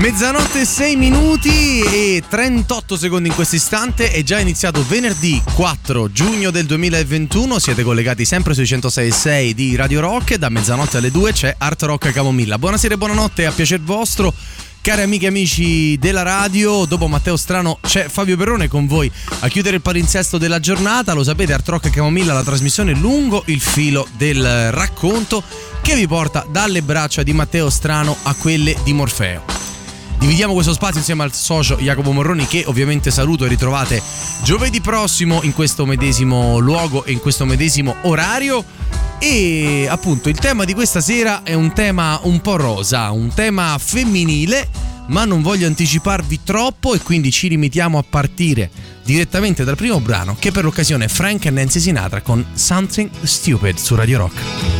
Mezzanotte 6 minuti e 38 secondi in questo istante è già iniziato venerdì 4 giugno del 2021, siete collegati sempre sui 106.6 di Radio Rock e da mezzanotte alle 2 c'è Art Rock Camomilla. Buonasera e buonanotte, a piacer vostro. Cari amiche e amici della radio, dopo Matteo Strano c'è Fabio Perrone con voi a chiudere il palinsesto della giornata. Lo sapete, Art Rock Camomilla, la trasmissione lungo il filo del racconto che vi porta dalle braccia di Matteo Strano a quelle di Morfeo. Dividiamo questo spazio insieme al socio Jacopo Morroni che ovviamente saluto e ritrovate giovedì prossimo in questo medesimo luogo e in questo medesimo orario. E appunto il tema di questa sera è un tema un po' rosa, un tema femminile, ma non voglio anticiparvi troppo e quindi ci limitiamo a partire direttamente dal primo brano che per l'occasione è Frank e Nancy Sinatra con Something Stupid su Radio Rock.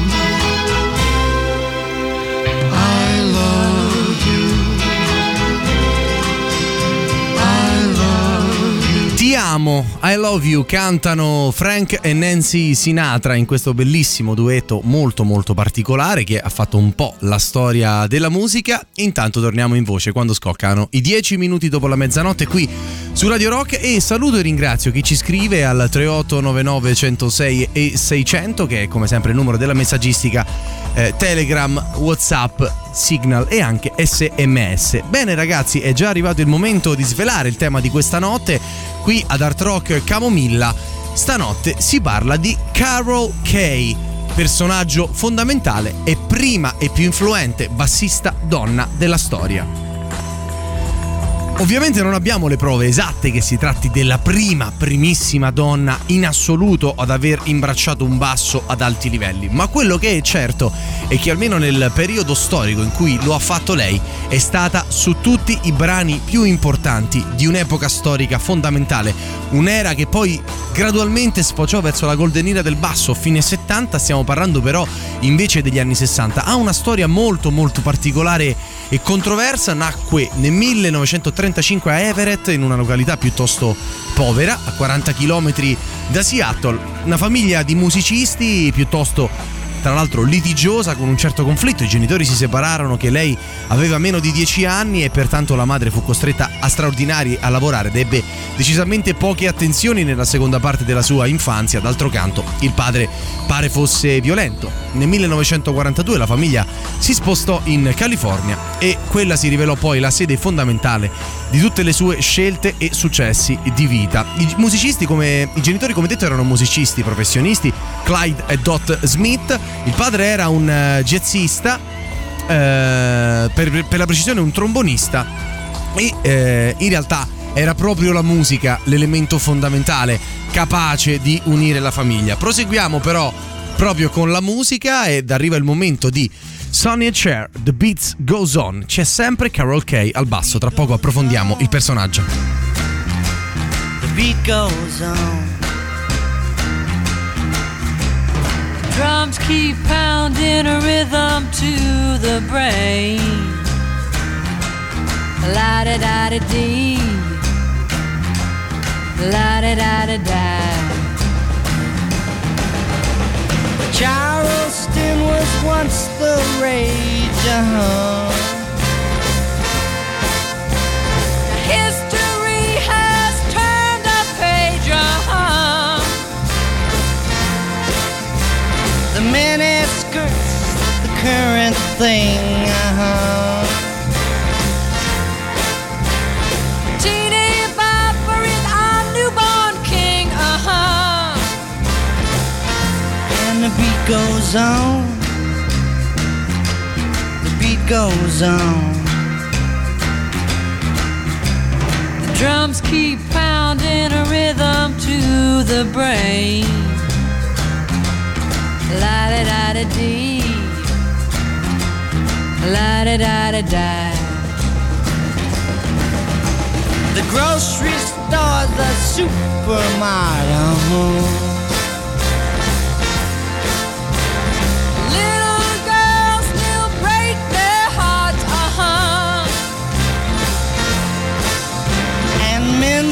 Amo, I love you cantano Frank e Nancy Sinatra in questo bellissimo duetto molto molto particolare che ha fatto un po' la storia della musica. Intanto torniamo in voce quando scoccano i 10 minuti dopo la mezzanotte qui su Radio Rock e saluto e ringrazio chi ci scrive al 3899 106 e 600 che è come sempre il numero della messaggistica eh, Telegram, Whatsapp, Signal e anche SMS. Bene ragazzi, è già arrivato il momento di svelare il tema di questa notte qui ad Art Rock Camomilla. Stanotte si parla di Carol Kay, personaggio fondamentale e prima e più influente bassista donna della storia. Ovviamente non abbiamo le prove esatte che si tratti della prima, primissima donna in assoluto ad aver imbracciato un basso ad alti livelli, ma quello che è certo è che almeno nel periodo storico in cui lo ha fatto lei è stata su tutti i brani più importanti di un'epoca storica fondamentale, un'era che poi gradualmente sfociò verso la golden era del basso, fine 70, stiamo parlando però invece degli anni 60. Ha una storia molto molto particolare e controversa, nacque nel 1930 35 a Everett, in una località piuttosto povera, a 40 km da Seattle. Una famiglia di musicisti piuttosto tra l'altro litigiosa con un certo conflitto. I genitori si separarono che lei aveva meno di 10 anni e pertanto la madre fu costretta a straordinari a lavorare ed ebbe decisamente poche attenzioni nella seconda parte della sua infanzia. D'altro canto, il padre pare fosse violento. Nel 1942 la famiglia si spostò in California e quella si rivelò poi la sede fondamentale di tutte le sue scelte e successi di vita. I musicisti come i genitori come detto erano musicisti professionisti, Clyde e Dot Smith, il padre era un uh, jazzista, uh, per, per, la precisione un trombonista e uh, in realtà era proprio la musica l'elemento fondamentale capace di unire la famiglia. Proseguiamo però proprio con la musica ed arriva il momento di Sonny e Cher, The Beats Goes On. C'è sempre Carol Kay al basso, tra poco approfondiamo il personaggio. The beat goes on. Drums keep pounding a rhythm to the brain. La da da da dee. La da da da da. Charleston was once the rage, uh-huh. History has turned a page, uh-huh. The miniskirts, the current thing, uh-huh. Goes on. The beat goes on. The drums keep pounding a rhythm to the brain. La da da da dee. La da da da da. The grocery store's a supermarket.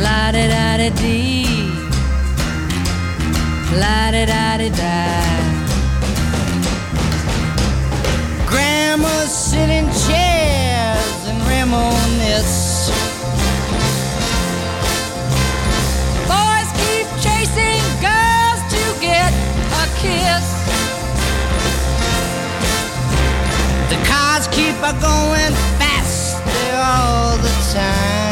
La da da da dee. La da da da da. Grandmas sit in chairs and reminisce. Boys keep chasing girls to get a kiss. The cars keep a going faster all the time.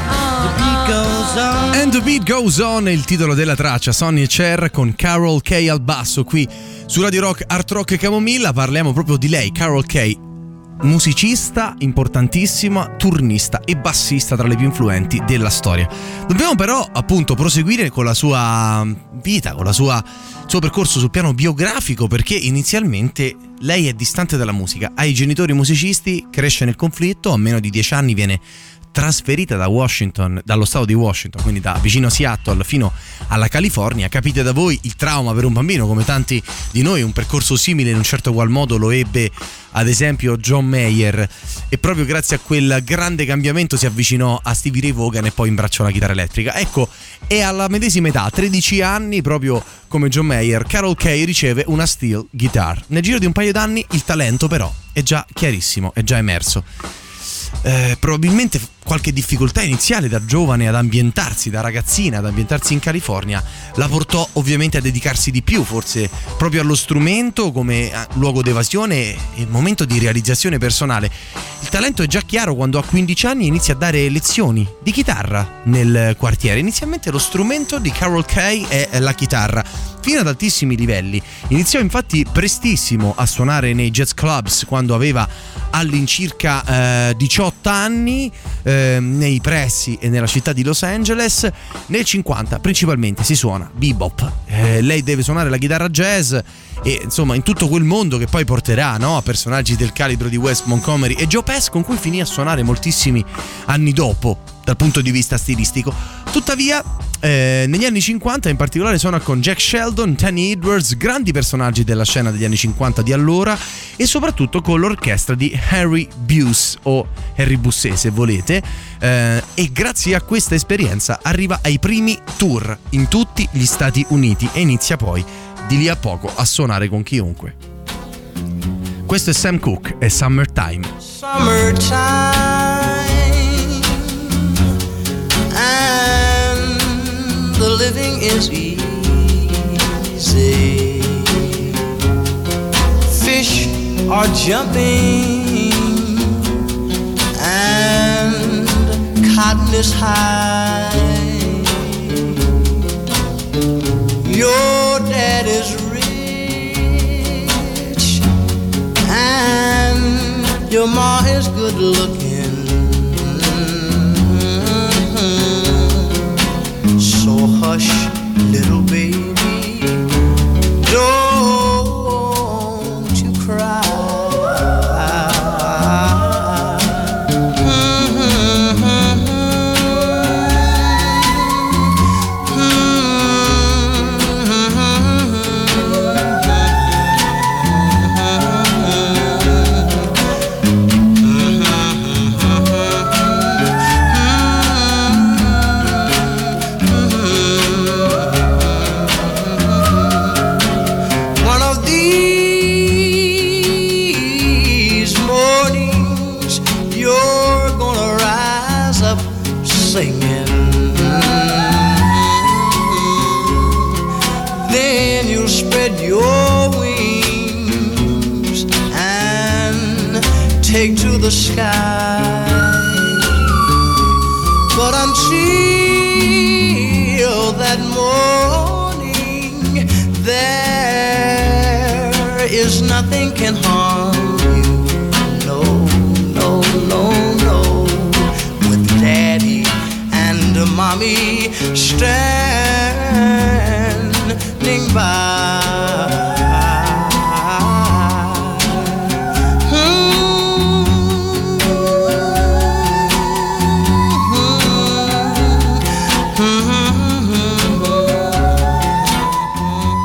And the Beat Goes On è il titolo della traccia, Sonny e Cher con Carol Kay al basso qui su Radio Rock Art Rock Camomilla. Parliamo proprio di lei, Carol Kay, musicista importantissima, turnista e bassista tra le più influenti della storia. Dobbiamo però appunto proseguire con la sua vita, con il suo percorso sul piano biografico perché inizialmente lei è distante dalla musica, ha i genitori musicisti, cresce nel conflitto, a meno di 10 anni viene trasferita da Washington, dallo stato di Washington, quindi da vicino Seattle fino alla California. Capite da voi il trauma per un bambino, come tanti di noi, un percorso simile in un certo qual modo lo ebbe ad esempio John Mayer e proprio grazie a quel grande cambiamento si avvicinò a Stevie Ray Vaughan e poi imbracciò la chitarra elettrica. Ecco, è alla medesima età, 13 anni, proprio come John Mayer, Carol Kay riceve una steel guitar. Nel giro di un paio d'anni il talento però è già chiarissimo, è già emerso. eh, probabilmente qualche difficoltà iniziale da giovane ad ambientarsi, da ragazzina ad ambientarsi in California, la portò ovviamente a dedicarsi di più, forse proprio allo strumento come luogo d'evasione e momento di realizzazione personale. Il talento è già chiaro quando a 15 anni inizia a dare lezioni di chitarra nel quartiere. Inizialmente lo strumento di Carol Kay è la chitarra fino ad altissimi livelli. Iniziò infatti prestissimo a suonare nei jazz clubs quando aveva all'incirca eh, 18 anni eh, nei pressi e nella città di Los Angeles. Nel 50 principalmente si suona bebop. Eh, lei deve suonare la chitarra jazz e insomma in tutto quel mondo che poi porterà no, a personaggi del calibro di Wes Montgomery e Joe Pass con cui finì a suonare moltissimi anni dopo dal punto di vista stilistico. Tuttavia, eh, negli anni 50 in particolare suona con Jack Sheldon, Tanny Edwards, grandi personaggi della scena degli anni 50 di allora e soprattutto con l'orchestra di Harry Buse o Harry Busset se volete eh, e grazie a questa esperienza arriva ai primi tour in tutti gli Stati Uniti e inizia poi di lì a poco a suonare con chiunque. Questo è Sam Cooke e Summertime. Summertime. the living is easy. Fish are jumping and cotton is high. Your your ma is good looking. So hush, little baby.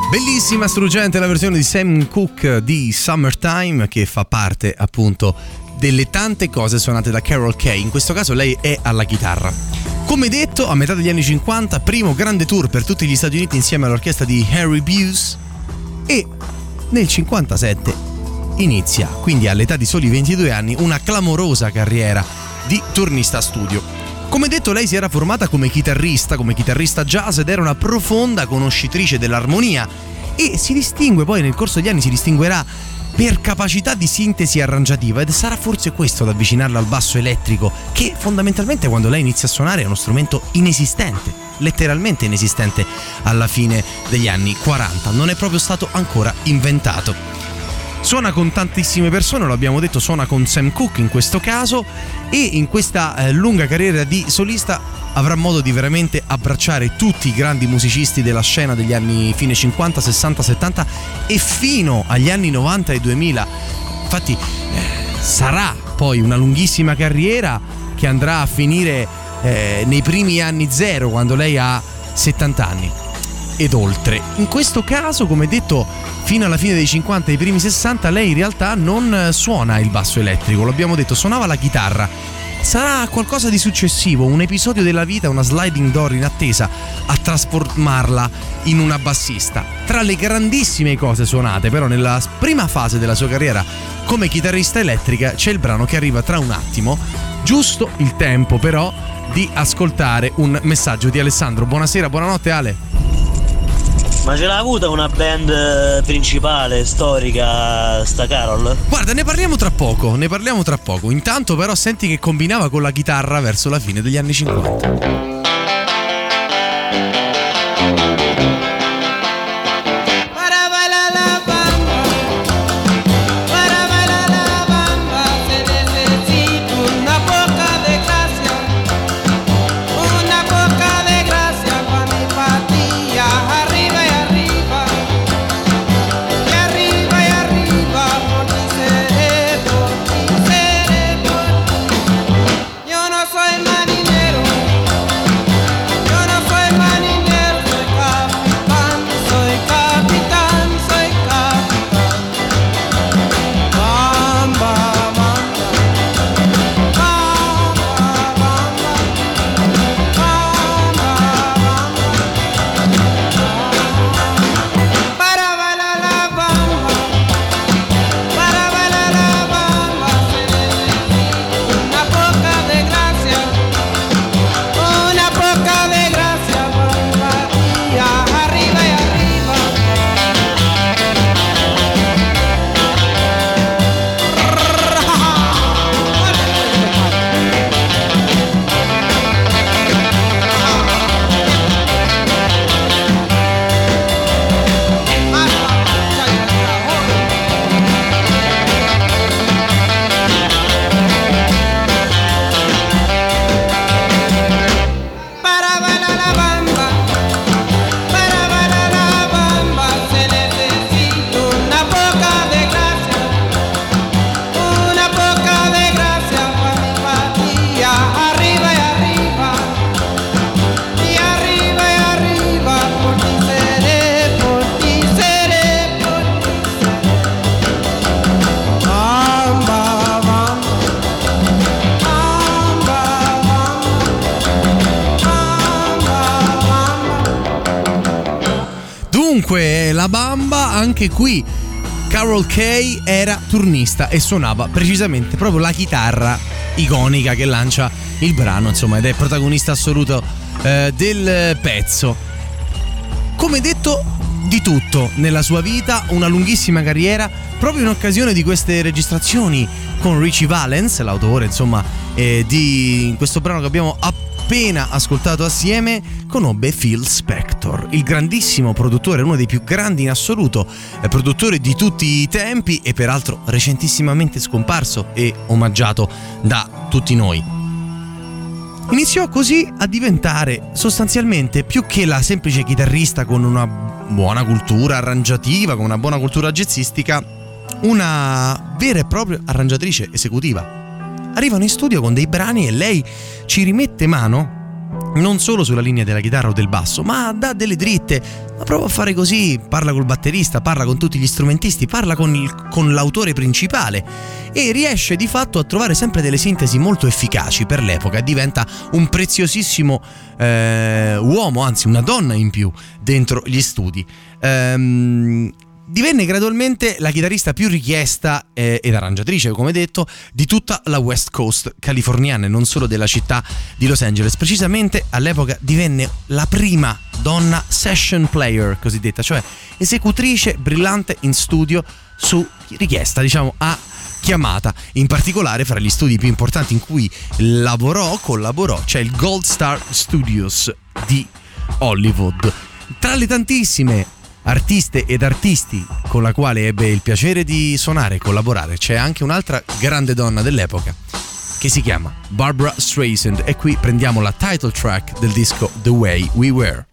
Bellissima, struggente la versione di Sam Cooke di Summertime che fa parte appunto delle tante cose suonate da Carol Kay. In questo caso lei è alla chitarra. Come detto, a metà degli anni 50, primo grande tour per tutti gli Stati Uniti insieme all'orchestra di Harry Buse e nel 57 inizia, quindi all'età di soli 22 anni, una clamorosa carriera di turnista studio. Come detto, lei si era formata come chitarrista, come chitarrista jazz ed era una profonda conoscitrice dell'armonia e si distingue poi nel corso degli anni si distinguerà per capacità di sintesi arrangiativa ed sarà forse questo ad avvicinarla al basso elettrico che fondamentalmente quando lei inizia a suonare è uno strumento inesistente, letteralmente inesistente alla fine degli anni 40, non è proprio stato ancora inventato. Suona con tantissime persone, lo abbiamo detto, suona con Sam Cooke in questo caso e in questa eh, lunga carriera di solista avrà modo di veramente abbracciare tutti i grandi musicisti della scena degli anni fine 50, 60, 70 e fino agli anni 90 e 2000. Infatti eh, sarà poi una lunghissima carriera che andrà a finire eh, nei primi anni zero quando lei ha 70 anni ed oltre. In questo caso, come detto, fino alla fine dei 50 e i primi 60 lei in realtà non suona il basso elettrico, l'abbiamo detto, suonava la chitarra Sarà qualcosa di successivo, un episodio della vita, una sliding door in attesa a trasformarla in una bassista. Tra le grandissime cose suonate, però, nella prima fase della sua carriera come chitarrista elettrica c'è il brano che arriva tra un attimo giusto il tempo però di ascoltare un messaggio di Alessandro. Buonasera, buonanotte Ale. Ma ce l'ha avuta una band eh, principale, storica, sta Carol? Guarda, ne parliamo tra poco, ne parliamo tra poco. Intanto però senti che combinava con la chitarra verso la fine degli anni 50. Anche qui Carol Kay era turnista e suonava precisamente proprio la chitarra iconica che lancia il brano, insomma, ed è protagonista assoluto eh, del pezzo. Come detto, di tutto nella sua vita, una lunghissima carriera, proprio in occasione di queste registrazioni con Richie Valens, l'autore, insomma, eh, di questo brano che abbiamo appena ascoltato assieme conobbe Phil Spector, il grandissimo produttore, uno dei più grandi in assoluto, eh, produttore di tutti i tempi e peraltro recentissimamente scomparso e omaggiato da tutti noi. Iniziò così a diventare sostanzialmente più che la semplice chitarrista con una buona cultura arrangiativa, con una buona cultura jazzistica, una vera e propria arrangiatrice esecutiva arrivano in studio con dei brani e lei ci rimette mano non solo sulla linea della chitarra o del basso, ma dà delle dritte. Ma prova a fare così, parla col batterista, parla con tutti gli strumentisti, parla con, il, con l'autore principale e riesce di fatto a trovare sempre delle sintesi molto efficaci per l'epoca. Diventa un preziosissimo eh, uomo, anzi una donna in più dentro gli studi. Ehm, divenne gradualmente la chitarrista più richiesta eh, ed arrangiatrice, come detto, di tutta la West Coast californiana e non solo della città di Los Angeles. Precisamente all'epoca divenne la prima donna session player cosiddetta, cioè esecutrice brillante in studio su richiesta, diciamo, a chiamata. In particolare, fra gli studi più importanti in cui lavorò, collaborò, c'è il Gold Star Studios di Hollywood. Tra le tantissime artiste ed artisti con la quale ebbe il piacere di suonare e collaborare. C'è anche un'altra grande donna dell'epoca che si chiama Barbara Streisand e qui prendiamo la title track del disco The Way We Were.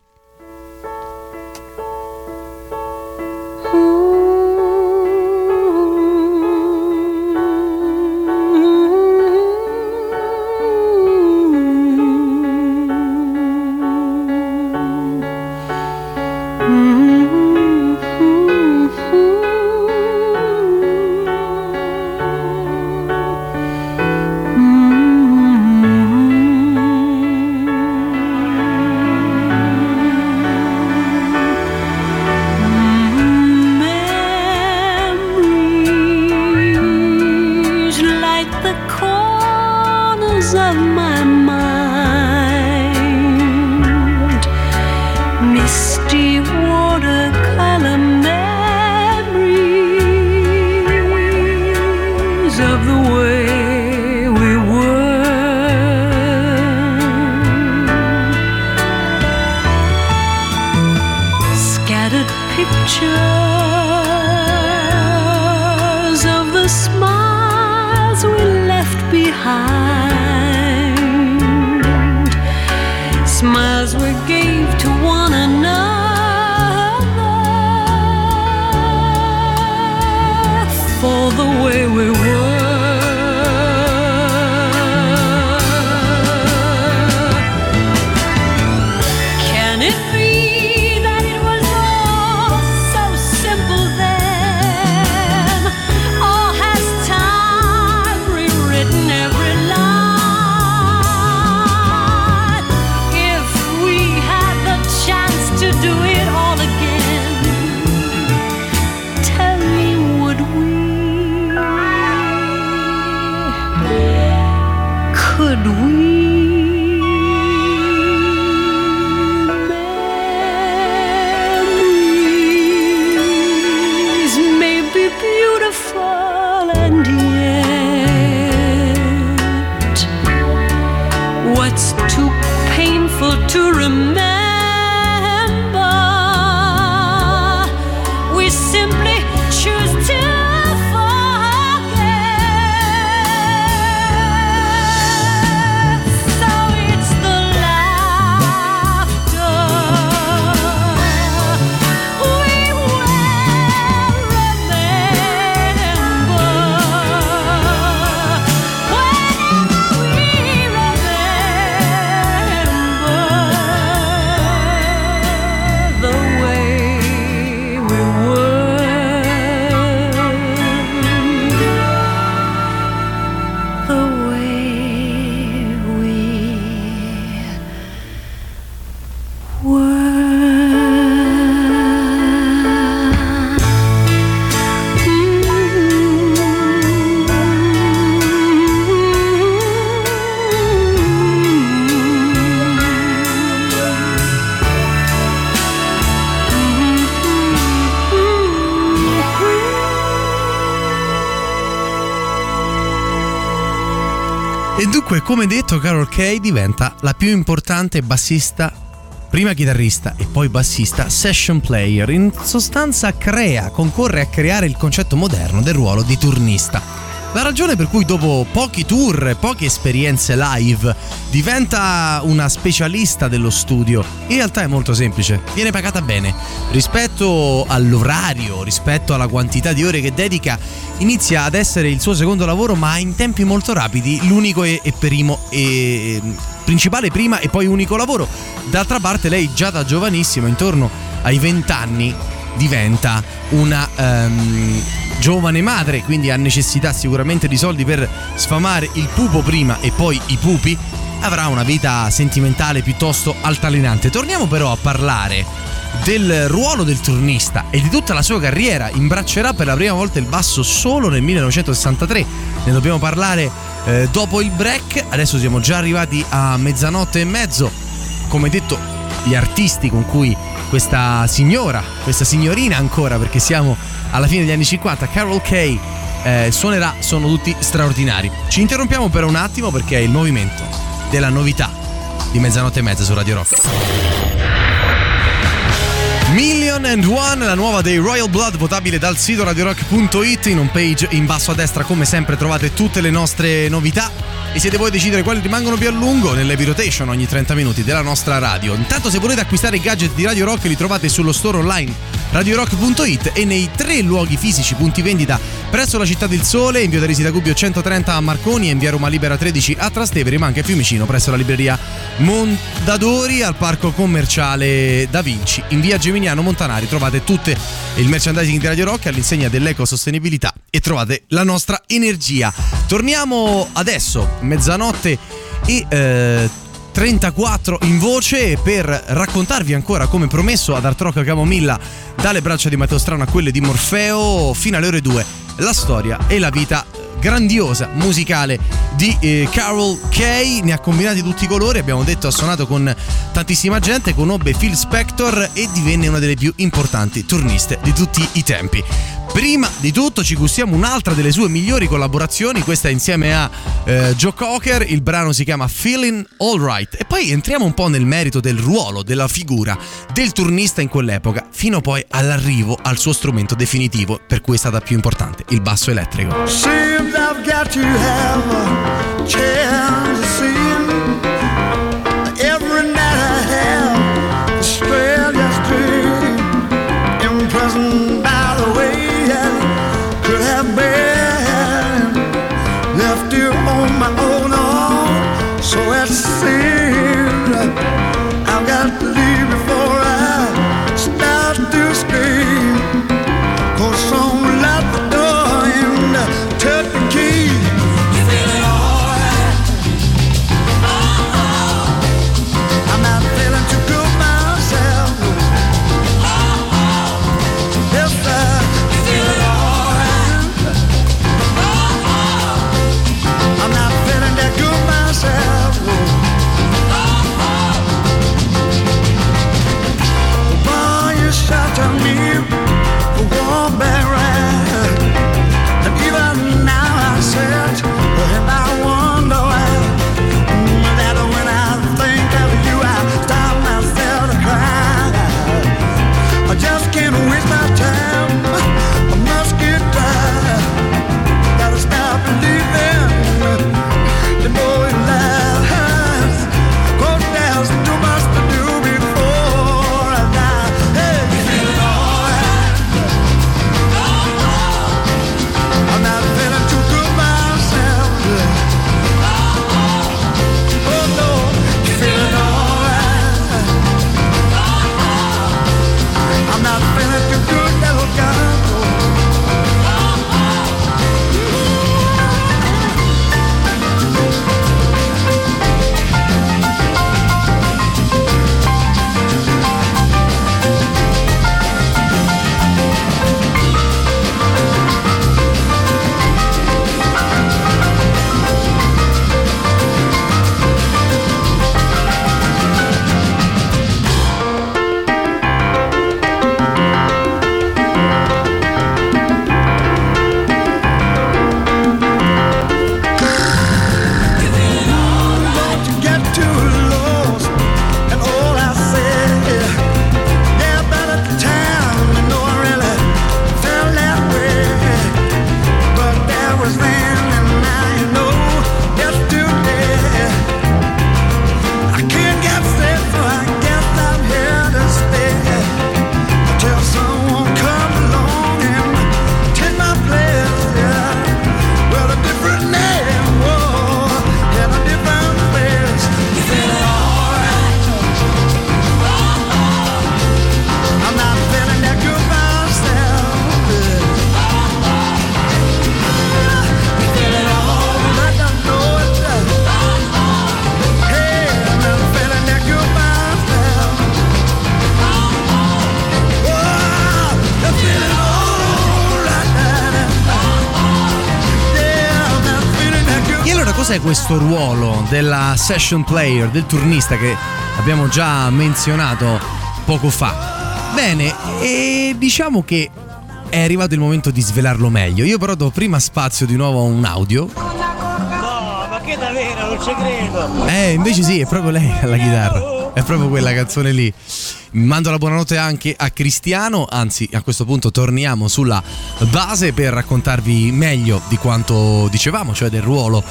Come detto, Carol Kay diventa la più importante bassista, prima chitarrista e poi bassista, session player. In sostanza crea, concorre a creare il concetto moderno del ruolo di turnista. La ragione per cui dopo pochi tour e poche esperienze live diventa una specialista dello studio in realtà è molto semplice, viene pagata bene. Rispetto all'orario, rispetto alla quantità di ore che dedica, inizia ad essere il suo secondo lavoro ma in tempi molto rapidi l'unico e, e primo e principale prima e poi unico lavoro. D'altra parte lei già da giovanissimo, intorno ai 20 anni, diventa una ehm, giovane madre, quindi ha necessità sicuramente di soldi per sfamare il pupo prima e poi i pupi, avrà una vita sentimentale piuttosto altalenante. Torniamo però a parlare del ruolo del turnista e di tutta la sua carriera. Imbraccerà per la prima volta il basso solo nel 1963. Ne dobbiamo parlare eh, dopo il break. Adesso siamo già arrivati a mezzanotte e mezzo. Come detto, gli artisti con cui questa signora, questa signorina ancora, perché siamo alla fine degli anni 50, Carol Kay eh, suonerà, sono tutti straordinari. Ci interrompiamo per un attimo perché è il movimento della novità di mezzanotte e mezza su Radio Rock. Million and One, la nuova dei Royal Blood, votabile dal sito radiorock.it. In un page in basso a destra, come sempre, trovate tutte le nostre novità. E siete voi a decidere quali rimangono più a lungo nell'heavy rotation ogni 30 minuti della nostra radio. Intanto, se volete acquistare i gadget di Radio Rock, li trovate sullo store online radiorock.it e nei tre luoghi fisici punti vendita presso la Città del Sole, in via Teresi da Gubbio 130 a Marconi e in via Roma Libera 13 a Trastevere, ma anche a Fiumicino presso la libreria Mondadori al parco commerciale Da Vinci. In via Geminiano Montanari trovate tutte il merchandising di Radio Rock all'insegna dell'ecosostenibilità e trovate la nostra energia. Torniamo adesso, mezzanotte e eh, 34 in voce per raccontarvi ancora come promesso ad Art Rock Camomilla dalle braccia di Matteo Strano a quelle di Morfeo fino alle ore 2 la storia e la vita grandiosa musicale di eh, Carol Kay. Ne ha combinati tutti i colori, abbiamo detto ha suonato con tantissima gente, conobbe Phil Spector e divenne una delle più importanti turniste di tutti i tempi. Prima di tutto ci gustiamo un'altra delle sue migliori collaborazioni, questa insieme a eh, Joe Cocker, il brano si chiama Feeling Alright e poi entriamo un po' nel merito del ruolo, della figura del turnista in quell'epoca, fino poi all'arrivo al suo strumento definitivo per cui è stata più importante, il basso elettrico. Seems I've got to have a chance questo ruolo della session player, del turnista che abbiamo già menzionato poco fa? Bene, e diciamo che è arrivato il momento di svelarlo meglio. Io però do prima spazio di nuovo a un audio. No, ma che davvero, non ci credo. Eh, invece sì, è proprio lei alla chitarra. È proprio quella canzone lì. Mando la buonanotte anche a Cristiano, anzi a questo punto torniamo sulla base per raccontarvi meglio di quanto dicevamo, cioè del ruolo.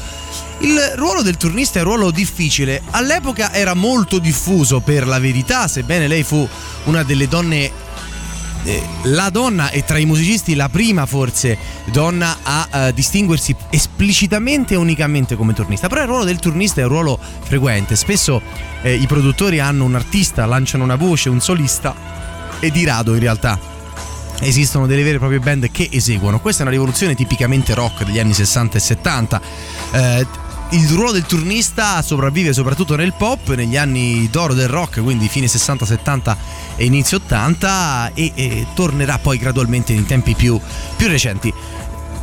Il ruolo del turnista è un ruolo difficile, all'epoca era molto diffuso per la verità, sebbene lei fu una delle donne eh, la donna è tra i musicisti la prima forse donna a eh, distinguersi esplicitamente e unicamente come turnista. Però il ruolo del turnista è un ruolo frequente. Spesso eh, i produttori hanno un artista lanciano una voce un solista e di rado in realtà esistono delle vere e proprie band che eseguono. Questa è una rivoluzione tipicamente rock degli anni 60 e 70 Eh, il ruolo del turnista sopravvive soprattutto nel pop, negli anni d'oro del rock, quindi fine 60, 70 e inizio 80 e, e tornerà poi gradualmente in tempi più, più recenti.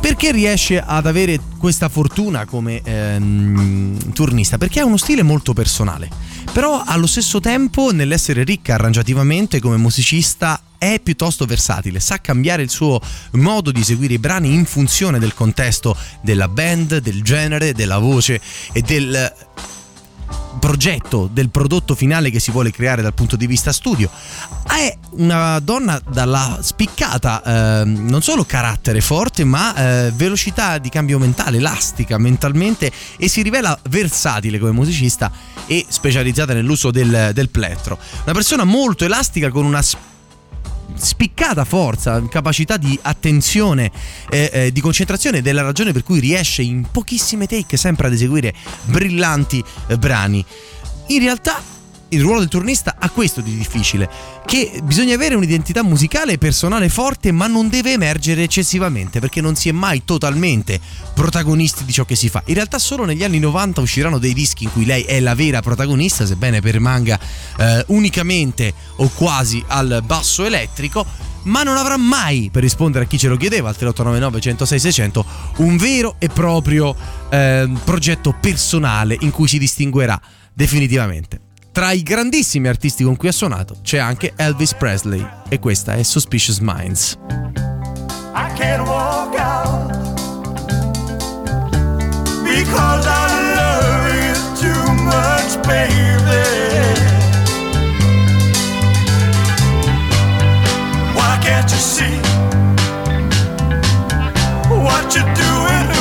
Perché riesce ad avere questa fortuna come ehm, turnista? Perché ha uno stile molto personale, però allo stesso tempo nell'essere ricca arrangiativamente come musicista è piuttosto versatile, sa cambiare il suo modo di eseguire i brani in funzione del contesto della band, del genere, della voce e del progetto del prodotto finale che si vuole creare dal punto di vista studio. È una donna dalla spiccata, eh, non solo carattere forte, ma eh, velocità di cambio mentale, elastica mentalmente e si rivela versatile come musicista e specializzata nell'uso del, del plettro. Una persona molto elastica con una spiccata forza, capacità di attenzione, eh, eh, di concentrazione della ragione per cui riesce in pochissime take sempre ad eseguire brillanti eh, brani. In realtà il ruolo del turnista ha questo di difficile, che bisogna avere un'identità musicale e personale forte, ma non deve emergere eccessivamente, perché non si è mai totalmente protagonisti di ciò che si fa. In realtà solo negli anni 90 usciranno dei dischi in cui lei è la vera protagonista, sebbene permanga eh, unicamente o quasi al basso elettrico, ma non avrà mai, per rispondere a chi ce lo chiedeva al 3899 106 600, un vero e proprio eh, progetto personale in cui si distinguerà definitivamente. Tra i grandissimi artisti con cui ha suonato c'è anche Elvis Presley e questa è Suspicious Minds. I can't walk out because I love you too much, baby. Why can't you see what you're doing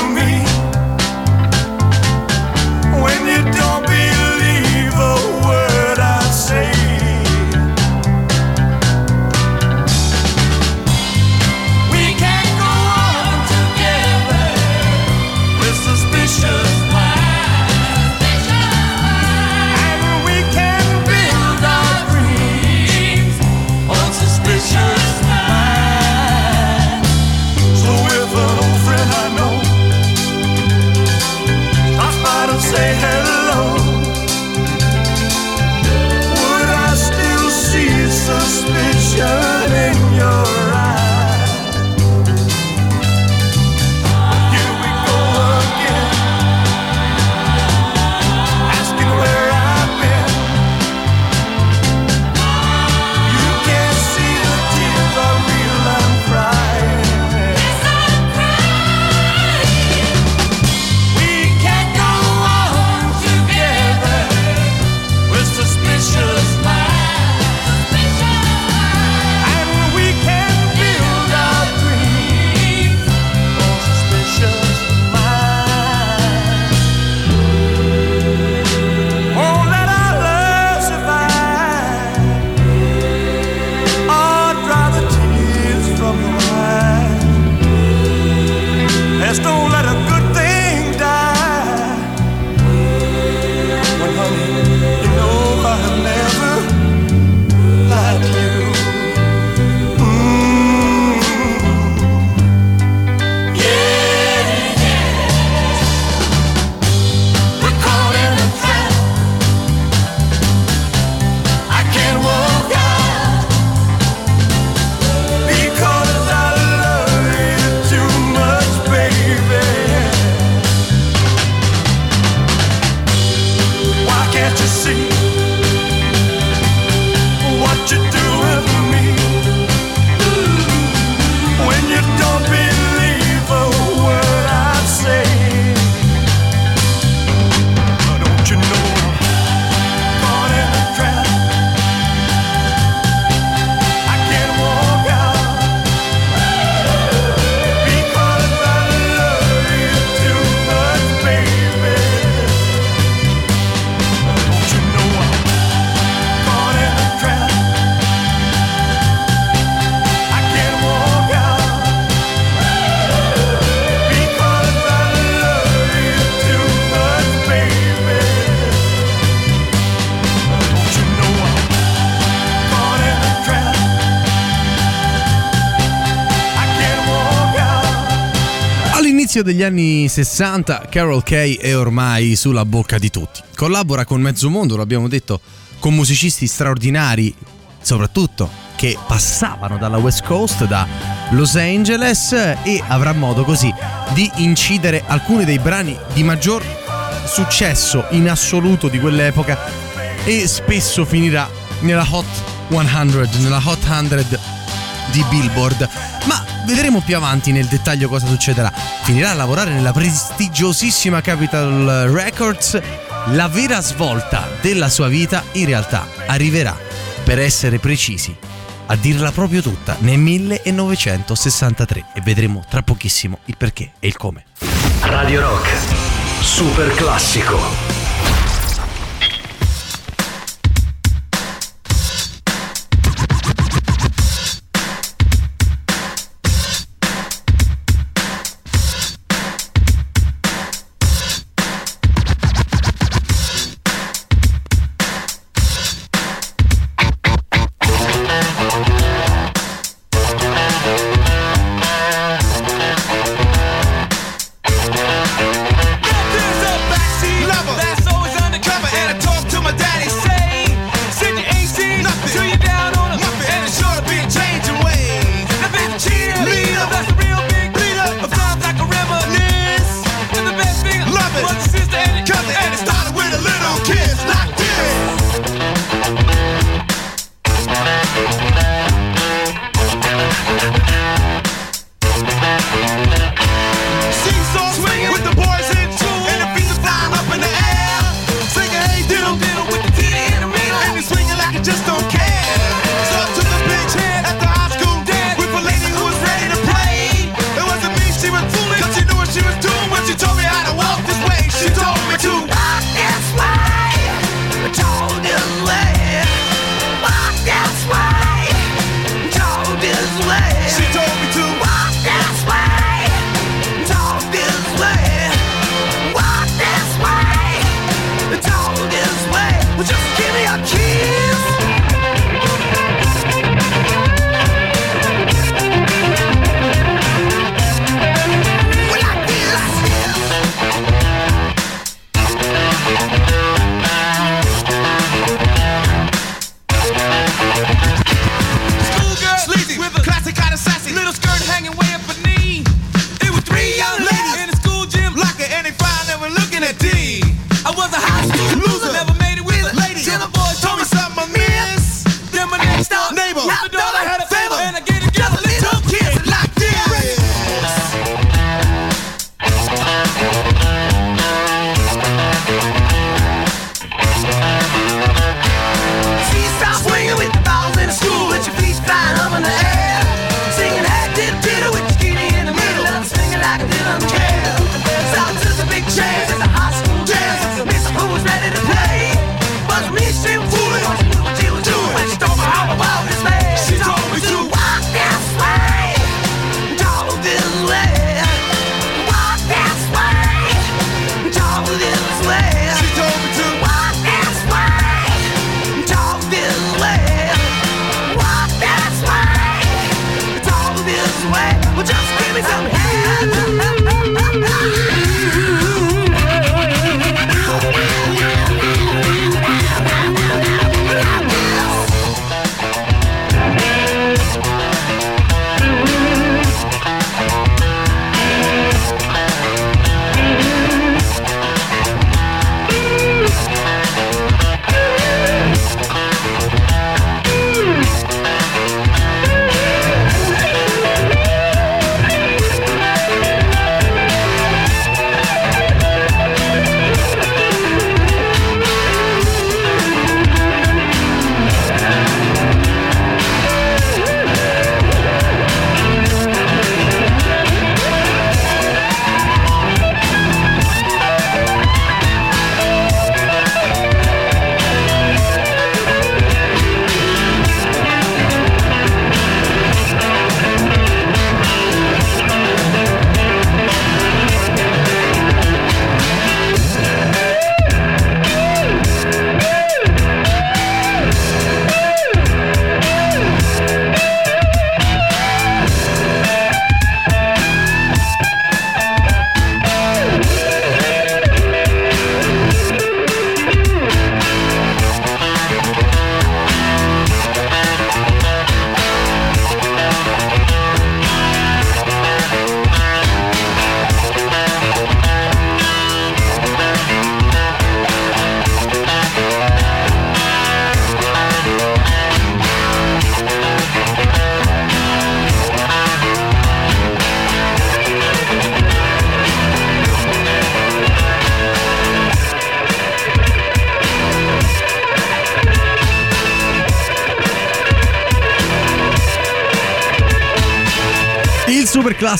All'inizio degli anni 60 Carol Kay è ormai sulla bocca di tutti. Collabora con mezzo mondo, lo abbiamo detto, con musicisti straordinari, soprattutto che passavano dalla West Coast, da Los Angeles e avrà modo così di incidere alcuni dei brani di maggior successo in assoluto di quell'epoca e spesso finirà nella Hot 100, nella Hot 100 di Billboard. Ma vedremo più avanti nel dettaglio cosa succederà. Finirà a lavorare nella prestigiosissima Capitol Records. La vera svolta della sua vita in realtà arriverà, per essere precisi, a dirla proprio tutta, nel 1963 e vedremo tra pochissimo il perché e il come. Radio Rock. Super classico.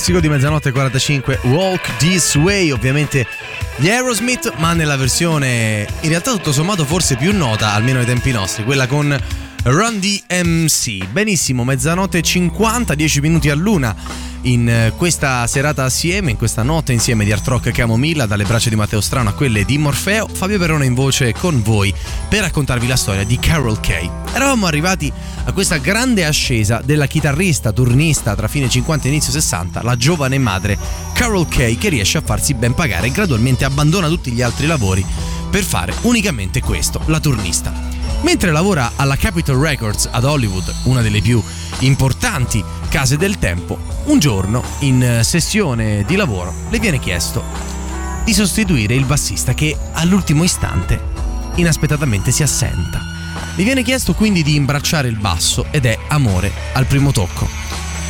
Classico di mezzanotte e 45 Walk This Way, ovviamente gli Aerosmith, ma nella versione in realtà tutto sommato forse più nota, almeno ai tempi nostri, quella con Run DMC. Benissimo, mezzanotte e 50, 10 minuti a luna in eh, questa serata assieme, in questa notte insieme di Art Rock Camomilla, dalle braccia di Matteo Strano a quelle di Morfeo, Fabio Perone in voce con voi per raccontarvi la storia di Carol Kay. Eravamo arrivati a questa grande ascesa della chitarrista turnista tra fine 50 e inizio 60, la giovane madre Carol Kay che riesce a farsi ben pagare e gradualmente abbandona tutti gli altri lavori per fare unicamente questo, la turnista. Mentre lavora alla Capitol Records ad Hollywood, una delle più importanti case del tempo, un giorno, in sessione di lavoro, le viene chiesto di sostituire il bassista che all'ultimo istante inaspettatamente si assenta. Le viene chiesto quindi di imbracciare il basso ed è amore al primo tocco.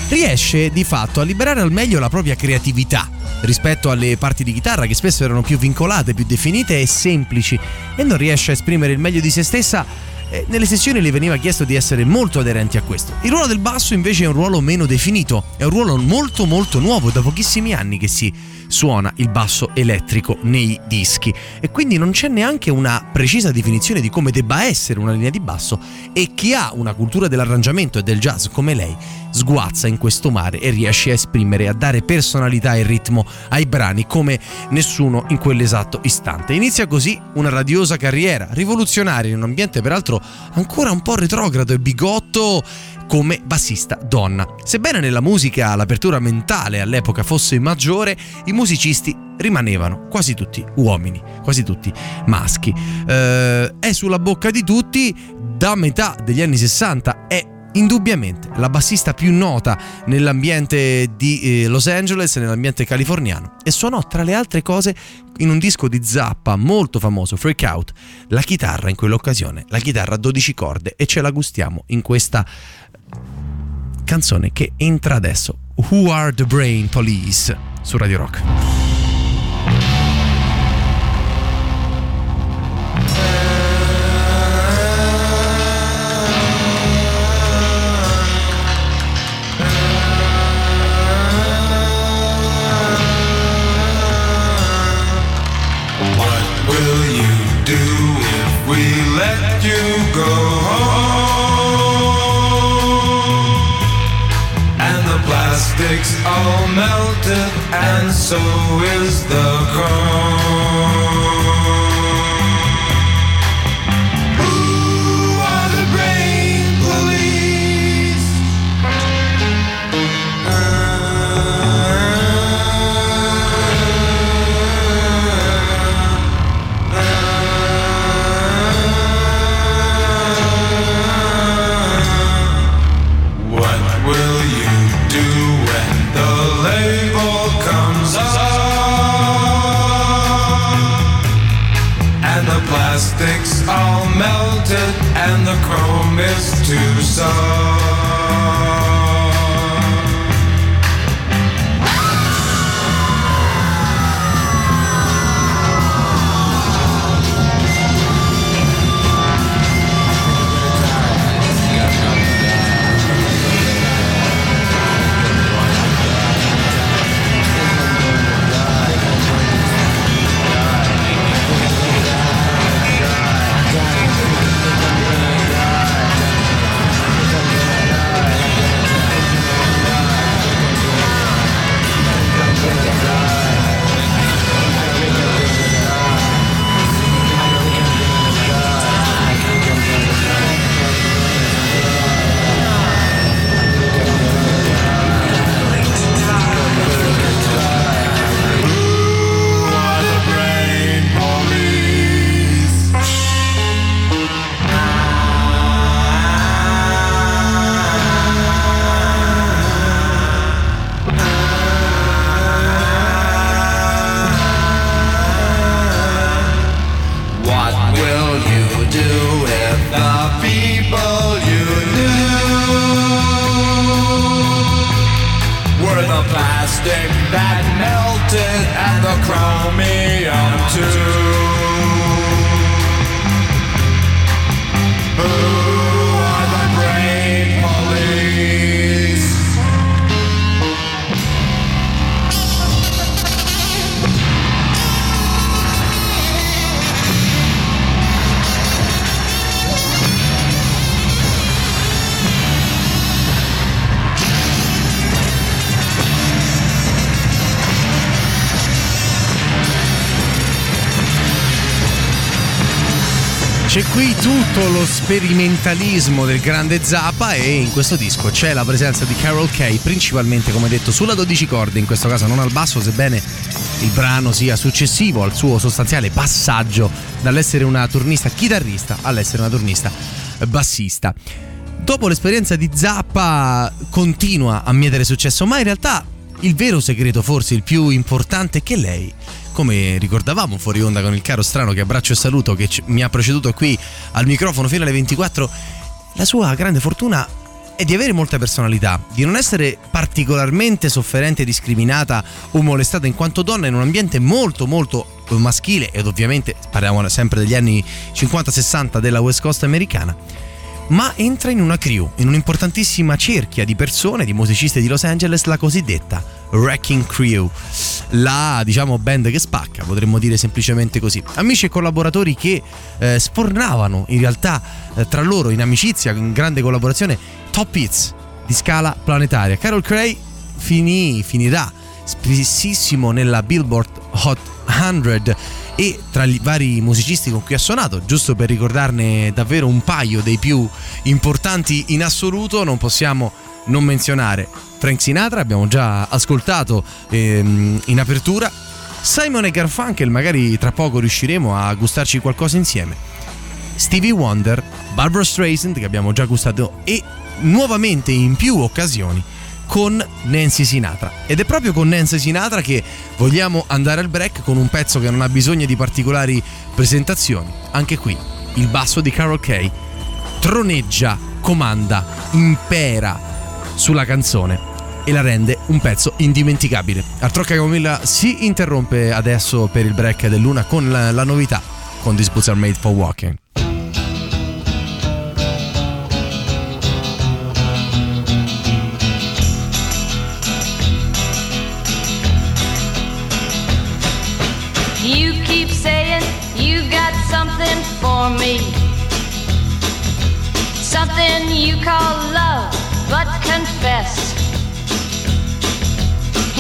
Riesce di fatto a liberare al meglio la propria creatività rispetto alle parti di chitarra che spesso erano più vincolate, più definite e semplici e non riesce a esprimere il meglio di se stessa eh, nelle sessioni le veniva chiesto di essere molto aderenti a questo. Il ruolo del basso invece è un ruolo meno definito, è un ruolo molto molto nuovo, da pochissimi anni che si suona il basso elettrico nei dischi e quindi non c'è neanche una precisa definizione di come debba essere una linea di basso e chi ha una cultura dell'arrangiamento e del jazz come lei sguazza in questo mare e riesce a esprimere, a dare personalità e ritmo ai brani come nessuno in quell'esatto istante. Inizia così una radiosa carriera, rivoluzionaria in un ambiente peraltro ancora un po' retrogrado e bigotto come bassista donna. Sebbene nella musica l'apertura mentale all'epoca fosse maggiore, i musicisti rimanevano quasi tutti uomini, quasi tutti maschi. Eh, è sulla bocca di tutti, da metà degli anni 60 è indubbiamente la bassista più nota nell'ambiente di eh, Los Angeles, nell'ambiente californiano e suonò tra le altre cose in un disco di Zappa molto famoso, Freak Out, la chitarra in quell'occasione, la chitarra a 12 corde e ce la gustiamo in questa canzone che entra adesso, Who Are the Brain Police su Radio Rock. All melted, and so is the chrome. The chrome is C'è qui tutto lo sperimentalismo del grande Zappa e in questo disco c'è la presenza di Carol Kay, principalmente come detto sulla 12 corde, in questo caso non al basso, sebbene il brano sia successivo al suo sostanziale passaggio dall'essere una turnista chitarrista all'essere una turnista bassista. Dopo l'esperienza di Zappa continua a mietere successo, ma in realtà il vero segreto, forse il più importante, è che lei come ricordavamo fuori onda con il caro strano che abbraccio e saluto che mi ha preceduto qui al microfono fino alle 24, la sua grande fortuna è di avere molta personalità, di non essere particolarmente sofferente, discriminata o molestata in quanto donna in un ambiente molto molto maschile ed ovviamente parliamo sempre degli anni 50-60 della West Coast americana ma entra in una crew, in un'importantissima cerchia di persone, di musicisti di Los Angeles, la cosiddetta Wrecking Crew, la diciamo band che spacca, potremmo dire semplicemente così. Amici e collaboratori che eh, sfornavano in realtà eh, tra loro in amicizia, in grande collaborazione, top hits di scala planetaria. Carol Cray finì, finirà spessissimo nella Billboard Hot 100 e tra i vari musicisti con cui ha suonato, giusto per ricordarne davvero un paio dei più importanti in assoluto, non possiamo non menzionare Frank Sinatra, abbiamo già ascoltato ehm, in apertura, Simon e Garfunkel, magari tra poco riusciremo a gustarci qualcosa insieme. Stevie Wonder, Barbara Streisand che abbiamo già gustato e nuovamente in più occasioni con Nancy Sinatra. Ed è proprio con Nancy Sinatra che vogliamo andare al break con un pezzo che non ha bisogno di particolari presentazioni. Anche qui il basso di Carol Kay troneggia, comanda, impera sulla canzone e la rende un pezzo indimenticabile. Artrocca Camomilla si interrompe adesso per il break del Luna con la, la novità con These Boots Are Made for Walking. You keep saying you got something for me. Something you call love, but confess.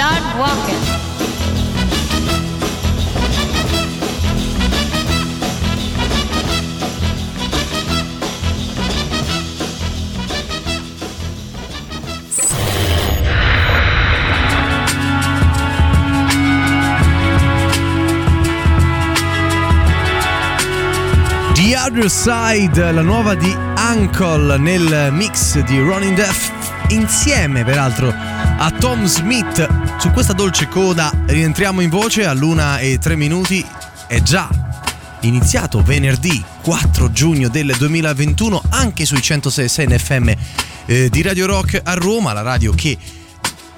Start walking. The Other Side, la nuova di Uncle nel mix di Ronin Death insieme peraltro a Tom Smith. Su questa dolce coda rientriamo in voce all'una e tre minuti. E già, iniziato venerdì 4 giugno del 2021 anche sui 106.6 in FM eh, di Radio Rock a Roma, la radio che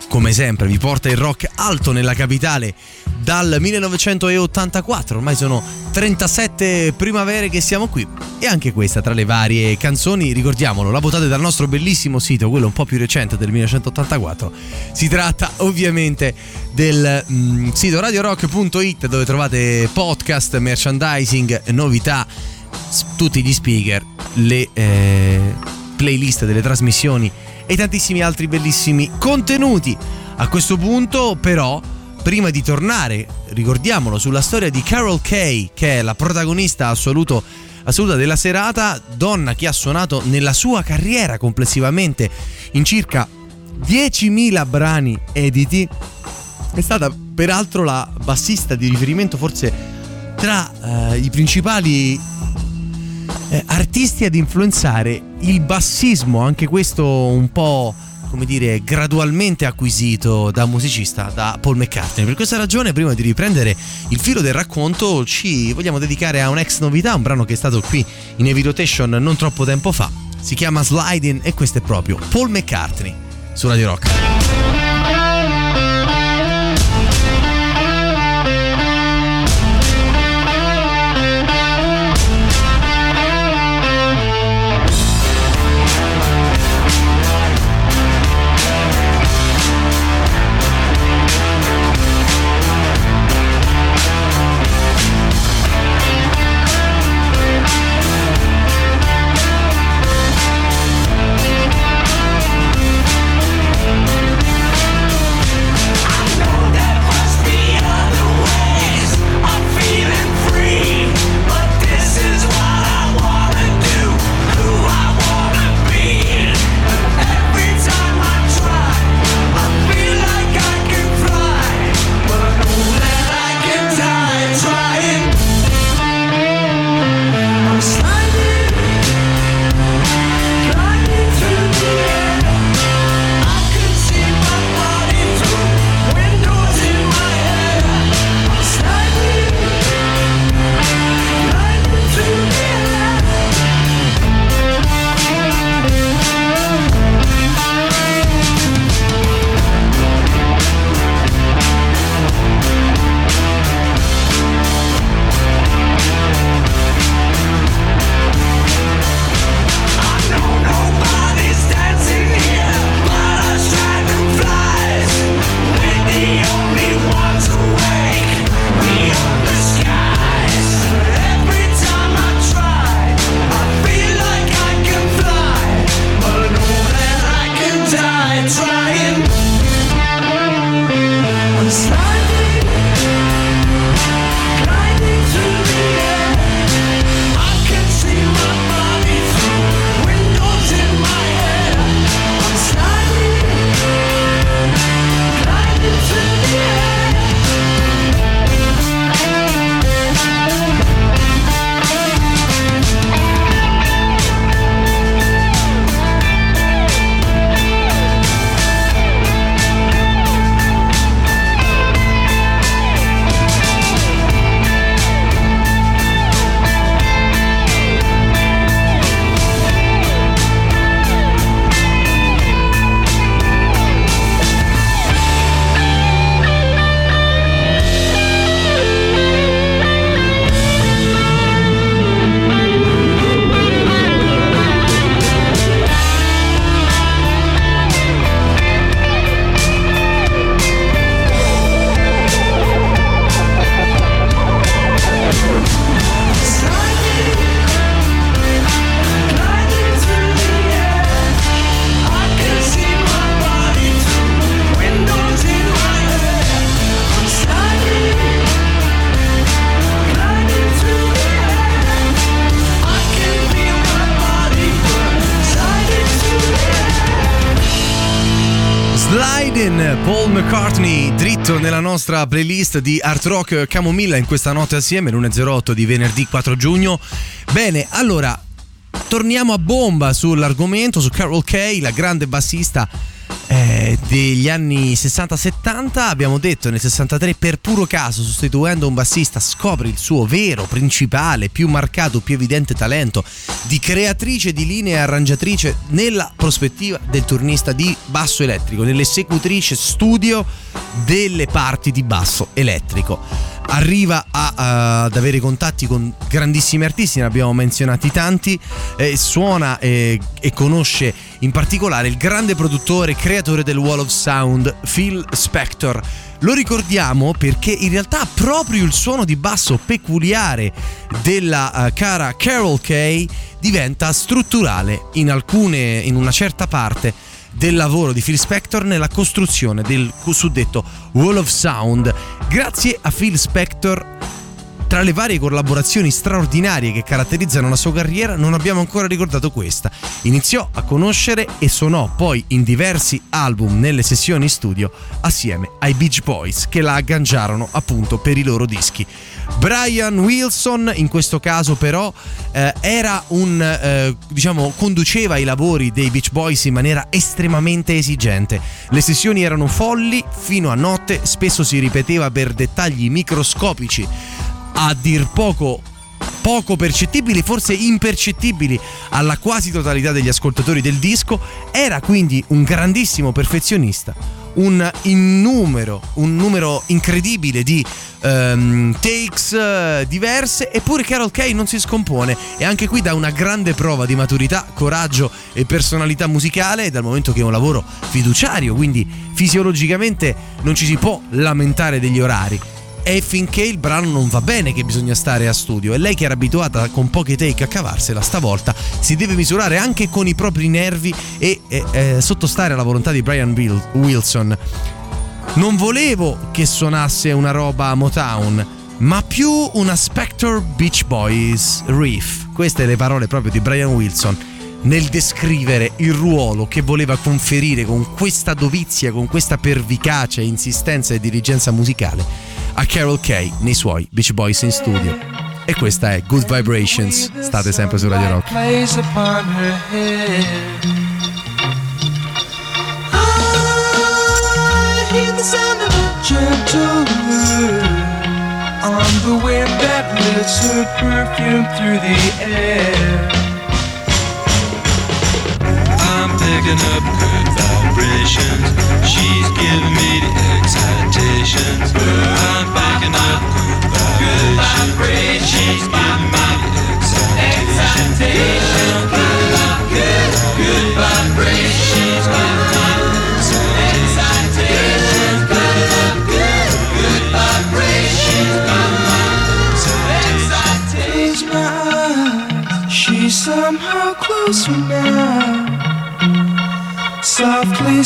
come sempre vi porta il rock alto nella capitale dal 1984, ormai sono 37 primavere che siamo qui e anche questa tra le varie canzoni, ricordiamolo, la votate dal nostro bellissimo sito, quello un po' più recente del 1984. Si tratta ovviamente del mm, sito radiorock.it dove trovate podcast, merchandising, novità, tutti gli speaker, le eh, playlist delle trasmissioni e tantissimi altri bellissimi contenuti. A questo punto, però, prima di tornare, ricordiamolo, sulla storia di Carol Kay, che è la protagonista assoluto, assoluta della serata, donna che ha suonato nella sua carriera complessivamente in circa 10.000 brani editi, è stata peraltro la bassista di riferimento forse tra eh, i principali eh, artisti ad influenzare il bassismo, anche questo un po' come dire gradualmente acquisito da musicista da Paul McCartney. Per questa ragione, prima di riprendere il filo del racconto, ci vogliamo dedicare a un'ex novità, un brano che è stato qui in Heavy Rotation non troppo tempo fa. Si chiama Sliding e questo è proprio Paul McCartney su Radio Rock. McCartney dritto nella nostra playlist di Art Rock Camomilla in questa notte assieme l'1.08 di venerdì 4 giugno. Bene, allora torniamo a bomba sull'argomento su Carol Kay, la grande bassista eh, degli anni 60-70. Abbiamo detto nel 63 per puro caso, sostituendo un bassista, scopre il suo vero, principale, più marcato, più evidente talento di creatrice di linee e arrangiatrice nella prospettiva del turnista di basso elettrico, nell'esecutrice studio delle parti di basso elettrico arriva a, a- ad avere contatti con grandissimi artisti, ne abbiamo menzionati tanti, eh, suona eh, e conosce in particolare il grande produttore e creatore del Wall of Sound, Phil Spector. Lo ricordiamo perché in realtà proprio il suono di basso peculiare della eh, cara Carol Kay diventa strutturale in alcune, in una certa parte del lavoro di Phil Spector nella costruzione del suddetto Wall of Sound. Grazie a Phil Spector tra le varie collaborazioni straordinarie che caratterizzano la sua carriera non abbiamo ancora ricordato questa. Iniziò a conoscere e suonò poi in diversi album nelle sessioni studio assieme ai Beach Boys che la agganciarono appunto per i loro dischi. Brian Wilson in questo caso però eh, era un eh, diciamo conduceva i lavori dei Beach Boys in maniera estremamente esigente. Le sessioni erano folli fino a notte, spesso si ripeteva per dettagli microscopici a dir poco poco percettibili, forse impercettibili alla quasi totalità degli ascoltatori del disco, era quindi un grandissimo perfezionista, un innumero, un numero incredibile di ehm, takes eh, diverse, eppure Carol Kay non si scompone. E anche qui dà una grande prova di maturità, coraggio e personalità musicale dal momento che è un lavoro fiduciario, quindi fisiologicamente non ci si può lamentare degli orari è finché il brano non va bene che bisogna stare a studio e lei che era abituata con poche take a cavarsela stavolta si deve misurare anche con i propri nervi e eh, eh, sottostare alla volontà di Brian Wil- Wilson. Non volevo che suonasse una roba Motown, ma più una Spectre Beach Boys riff. Queste le parole proprio di Brian Wilson nel descrivere il ruolo che voleva conferire con questa dovizia, con questa pervicacia, insistenza e dirigenza musicale a Carol Kay nei suoi Beach Boys in studio. E questa è Good Vibrations, state sempre su Radio Rock. On the wind that lifts her perfume through the air. I'm picking up good vibrations. She's giving me the excitations. I'm picking up good vibrations. She's giving me the excitations. Good, good vibrations. She's giving me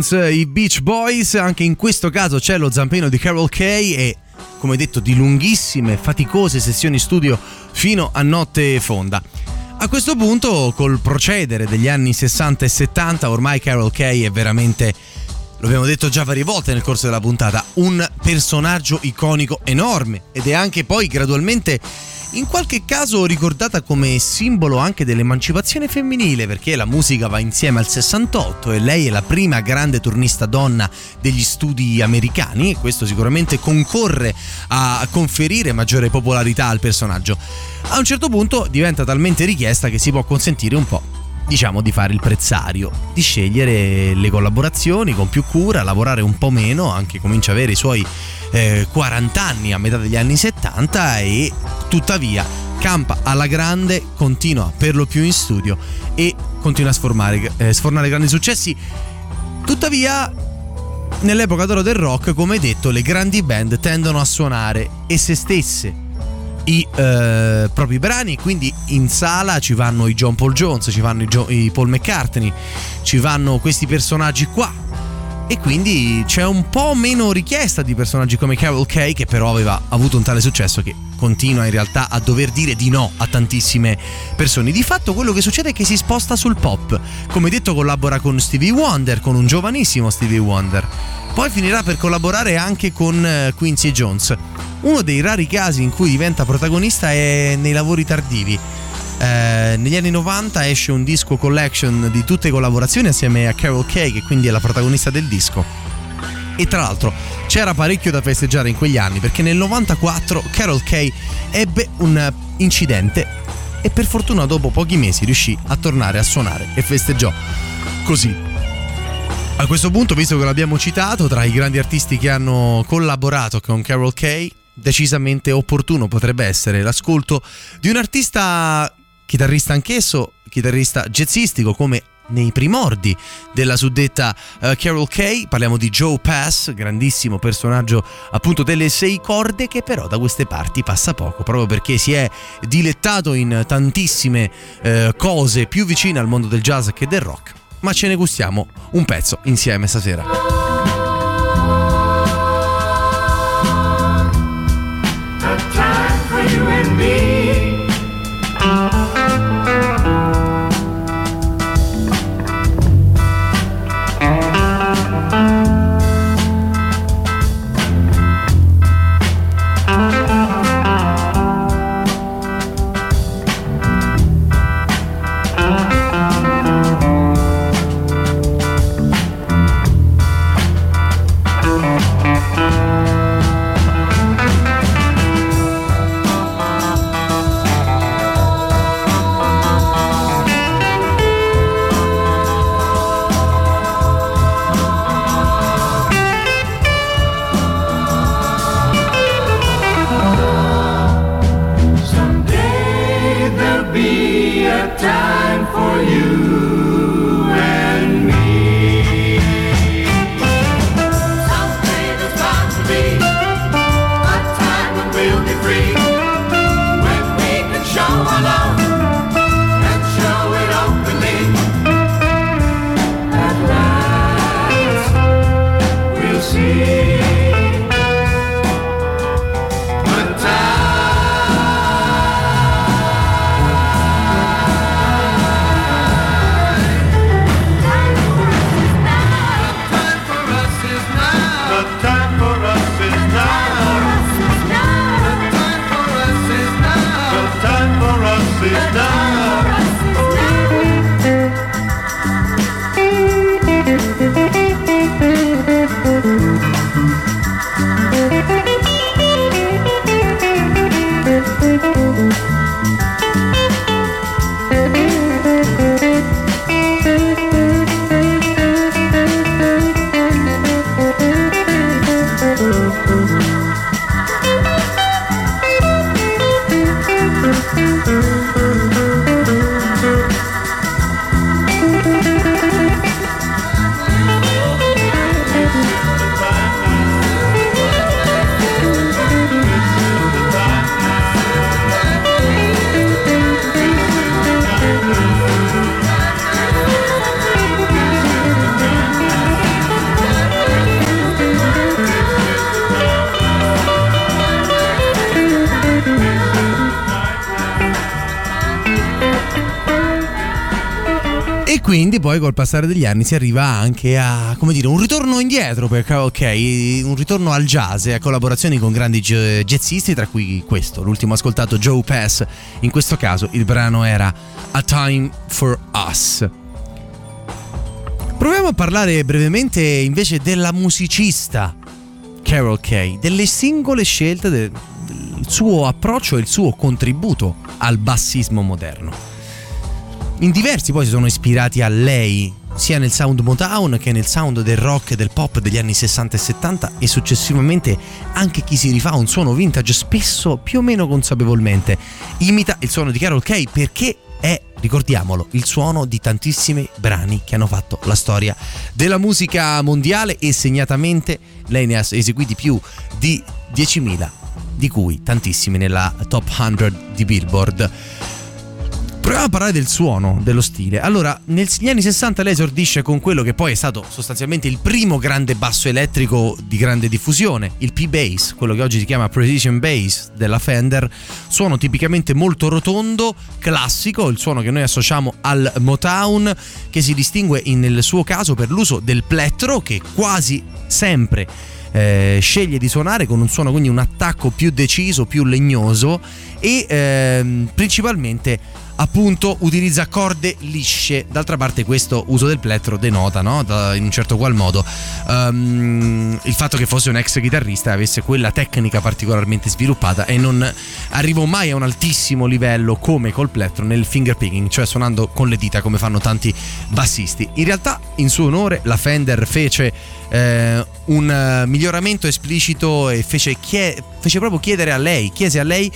Vibrations, eh, i Beach Boys, anche in questo caso c'è lo zampino di Carol Kay e, come detto, di lunghissime, faticose sessioni studio fino a notte fonda. A questo punto, col procedere degli anni 60 e 70, ormai Carol Kay è veramente, lo abbiamo detto già varie volte nel corso della puntata, un personaggio iconico enorme ed è anche poi gradualmente in qualche caso ricordata come simbolo anche dell'emancipazione femminile perché la musica va insieme al 68 e lei è la prima grande turnista donna degli studi americani e questo sicuramente concorre a conferire maggiore popolarità al personaggio. A un certo punto diventa talmente richiesta che si può consentire un po' diciamo di fare il prezzario, di scegliere le collaborazioni con più cura, lavorare un po' meno, anche comincia a avere i suoi eh, 40 anni a metà degli anni 70 e tuttavia campa alla grande, continua per lo più in studio e continua a sformare, eh, sfornare grandi successi. Tuttavia nell'epoca d'oro del rock, come detto, le grandi band tendono a suonare e se stesse i eh, propri brani. Quindi in sala ci vanno i John Paul Jones, ci vanno i, jo- i Paul McCartney, ci vanno questi personaggi qua. E quindi c'è un po' meno richiesta di personaggi come Carol Kay, che però aveva avuto un tale successo che continua in realtà a dover dire di no a tantissime persone. Di fatto quello che succede è che si sposta sul pop. Come detto collabora con Stevie Wonder, con un giovanissimo Stevie Wonder. Poi finirà per collaborare anche con eh, Quincy Jones. Uno dei rari casi in cui diventa protagonista è nei lavori tardivi. Eh, negli anni 90 esce un disco collection di tutte le collaborazioni assieme a Carol Kay, che quindi è la protagonista del disco. E tra l'altro c'era parecchio da festeggiare in quegli anni perché nel 94 Carol Kay ebbe un incidente e per fortuna dopo pochi mesi riuscì a tornare a suonare e festeggiò così. A questo punto, visto che l'abbiamo citato, tra i grandi artisti che hanno collaborato con Carol Kay, decisamente opportuno potrebbe essere l'ascolto di un artista chitarrista anch'esso, chitarrista jazzistico come nei primordi della suddetta uh, Carol Kay, parliamo di Joe Pass, grandissimo personaggio appunto delle sei corde che però da queste parti passa poco, proprio perché si è dilettato in tantissime uh, cose più vicine al mondo del jazz che del rock, ma ce ne gustiamo un pezzo insieme stasera. Poi col passare degli anni si arriva anche a, come dire, un ritorno indietro per ok, un ritorno al jazz e a collaborazioni con grandi jazzisti, tra cui questo, l'ultimo ascoltato Joe Pass, in questo caso il brano era A Time for Us. Proviamo a parlare brevemente invece della musicista Carol Kay, delle singole scelte, del suo approccio e il suo contributo al bassismo moderno. In diversi poi si sono ispirati a lei, sia nel sound Motown che nel sound del rock e del pop degli anni 60 e 70 e successivamente anche chi si rifà a un suono vintage spesso più o meno consapevolmente imita il suono di Carol Kay perché è, ricordiamolo, il suono di tantissimi brani che hanno fatto la storia della musica mondiale e segnatamente lei ne ha eseguiti più di 10.000, di cui tantissimi nella top 100 di Billboard. Proviamo a parlare del suono, dello stile. Allora, negli anni 60 lei esordisce con quello che poi è stato sostanzialmente il primo grande basso elettrico di grande diffusione, il P-Bass, quello che oggi si chiama Precision Bass della Fender, suono tipicamente molto rotondo, classico, il suono che noi associamo al Motown, che si distingue in- nel suo caso per l'uso del plettro che quasi sempre eh, sceglie di suonare con un suono quindi un attacco più deciso, più legnoso e ehm, principalmente appunto utilizza corde lisce. D'altra parte questo uso del plettro denota, no? Da- in un certo qual modo, ehm, il fatto che fosse un ex chitarrista e avesse quella tecnica particolarmente sviluppata e non arrivò mai a un altissimo livello come col plettro nel finger picking, cioè suonando con le dita come fanno tanti bassisti. In realtà in suo onore la Fender fece eh, un miglioramento esplicito e fece, chie- fece proprio chiedere a lei, chiese a lei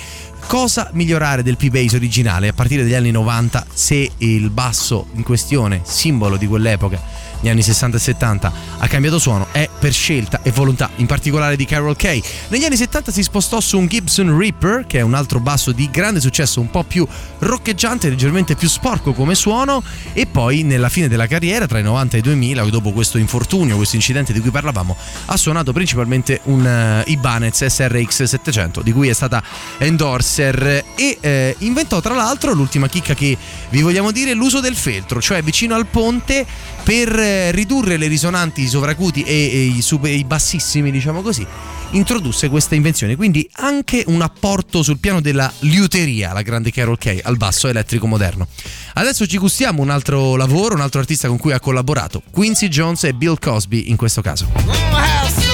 cosa migliorare del P-Bass originale a partire dagli anni 90 se il basso in questione, simbolo di quell'epoca, negli anni 60 e 70, ha cambiato suono è per scelta e volontà, in particolare di Carol Kay. Negli anni 70 si spostò su un Gibson Reaper, che è un altro basso di grande successo, un po' più roccheggiante, leggermente più sporco come suono, e poi nella fine della carriera, tra i 90 e i 2000, dopo questo infortunio, questo incidente di cui parlavamo, ha suonato principalmente un eh, Ibanez SRX 700, di cui è stata endorser e eh, inventò tra l'altro l'ultima chicca che vi vogliamo dire l'uso del feltro, cioè vicino al ponte per eh, ridurre le risonanti i sovracuti e, e i, super- i bassissimi, diciamo così, introdusse questa invenzione. Quindi anche un apporto sul piano della liuteria, la grande Carol Kay, al basso elettrico moderno. Adesso ci gustiamo un altro lavoro, un altro artista con cui ha collaborato, Quincy Jones e Bill Cosby in questo caso.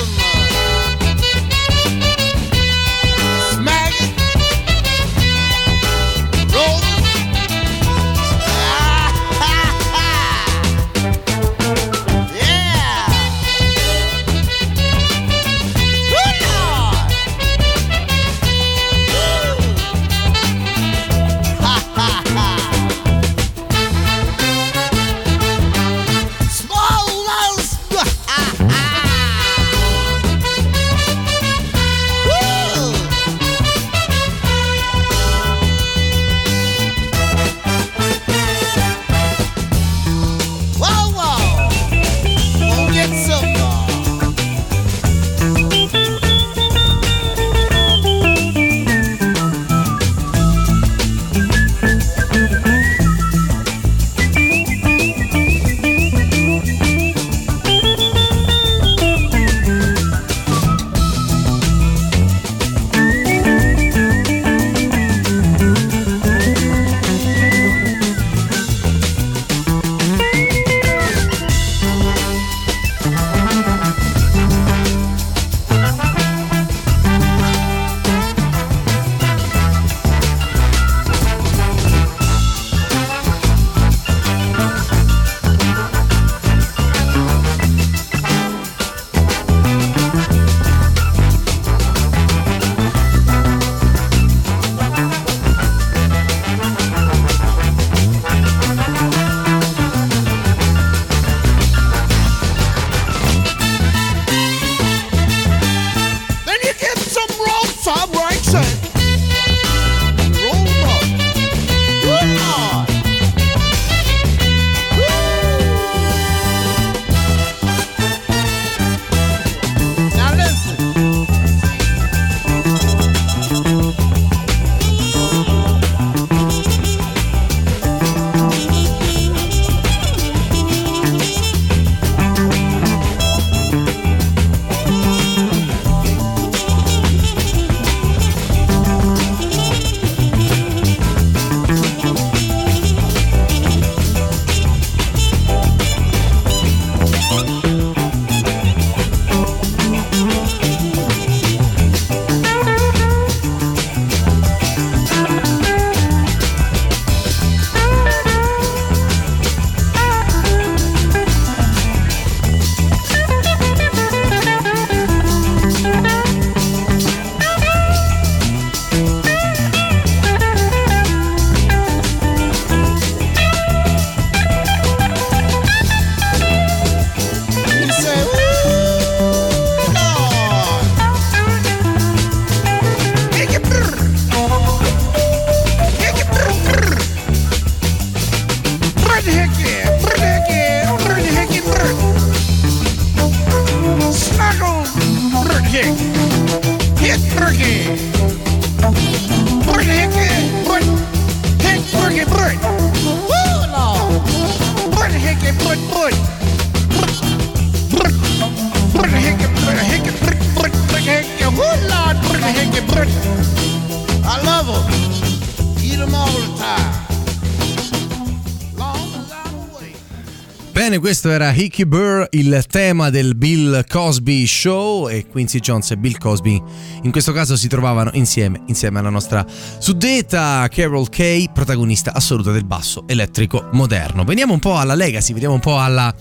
Questo era Hickey Burr, il tema del Bill Cosby Show e Quincy Jones e Bill Cosby in questo caso si trovavano insieme, insieme alla nostra suddetta Carol Kay, protagonista assoluta del basso elettrico moderno. Veniamo un po' alla legacy, veniamo un po' alla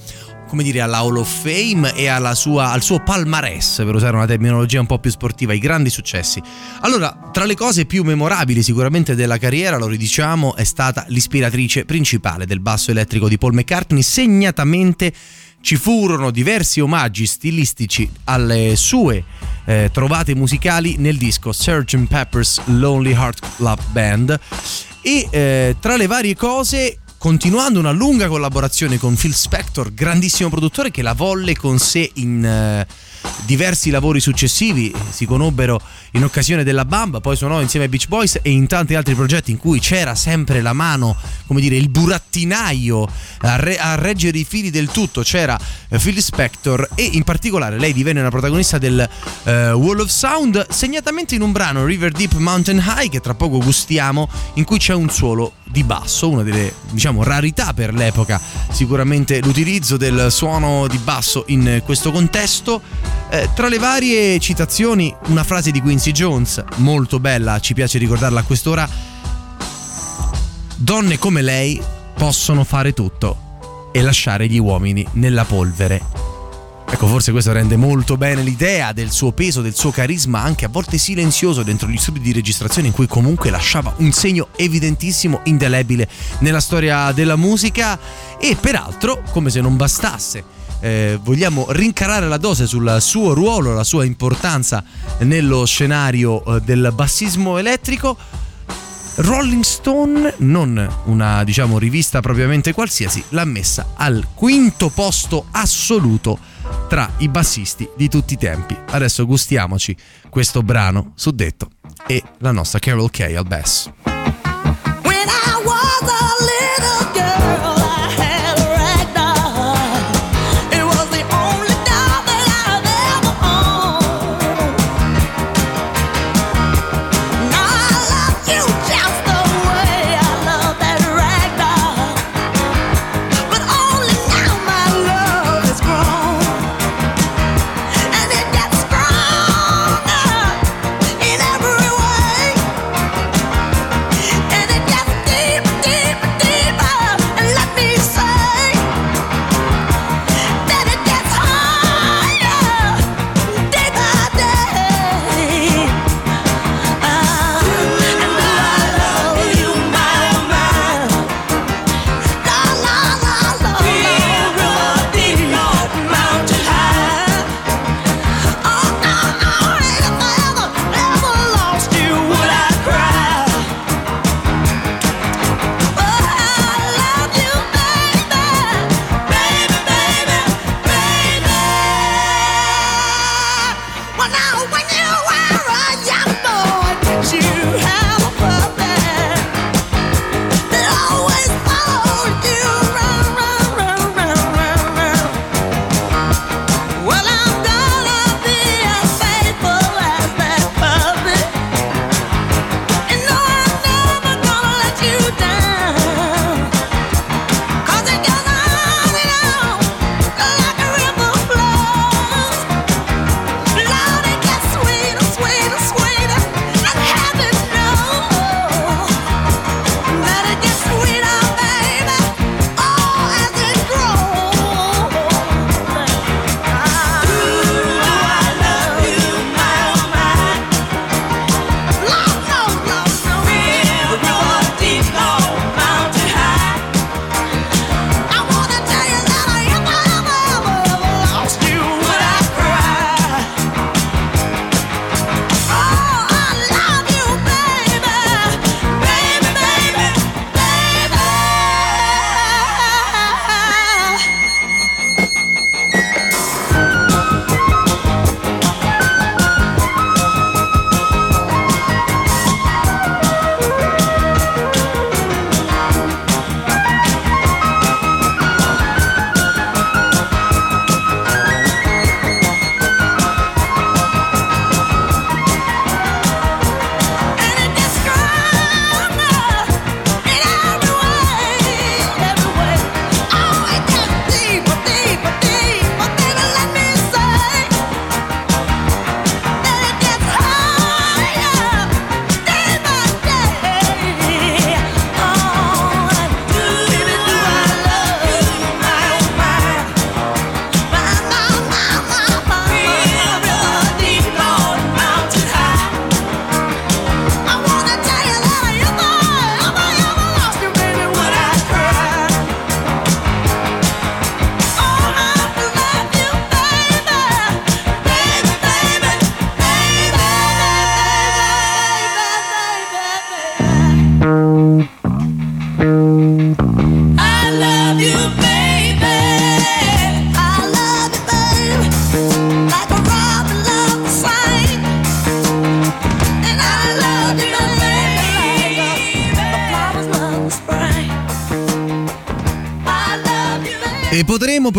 come dire, alla Hall of Fame e sua, al suo palmarès, per usare una terminologia un po' più sportiva, i grandi successi. Allora, tra le cose più memorabili sicuramente della carriera, lo ridiciamo, è stata l'ispiratrice principale del basso elettrico di Paul McCartney, segnatamente ci furono diversi omaggi stilistici alle sue eh, trovate musicali nel disco Sgt. Pepper's Lonely Heart Club Band e eh, tra le varie cose continuando una lunga collaborazione con Phil Spector, grandissimo produttore che la volle con sé in eh, diversi lavori successivi, si conobbero in occasione della Bamba, poi suonò insieme ai Beach Boys e in tanti altri progetti in cui c'era sempre la mano, come dire, il burattinaio a, re- a reggere i fili del tutto, c'era eh, Phil Spector e in particolare lei divenne una protagonista del eh, Wall of Sound, segnatamente in un brano River Deep Mountain High che tra poco gustiamo, in cui c'è un suolo di basso, una delle diciamo rarità per l'epoca, sicuramente l'utilizzo del suono di basso in questo contesto. Eh, tra le varie citazioni, una frase di Quincy Jones, molto bella, ci piace ricordarla a quest'ora. Donne come lei possono fare tutto e lasciare gli uomini nella polvere. Ecco, forse questo rende molto bene l'idea del suo peso, del suo carisma, anche a volte silenzioso dentro gli studi di registrazione in cui comunque lasciava un segno evidentissimo, indelebile nella storia della musica e peraltro, come se non bastasse, eh, vogliamo rincarare la dose sul suo ruolo, la sua importanza nello scenario eh, del bassismo elettrico. Rolling Stone, non una diciamo rivista propriamente qualsiasi, l'ha messa al quinto posto assoluto tra i bassisti di tutti i tempi. Adesso gustiamoci questo brano suddetto e la nostra Carol Kay al bass.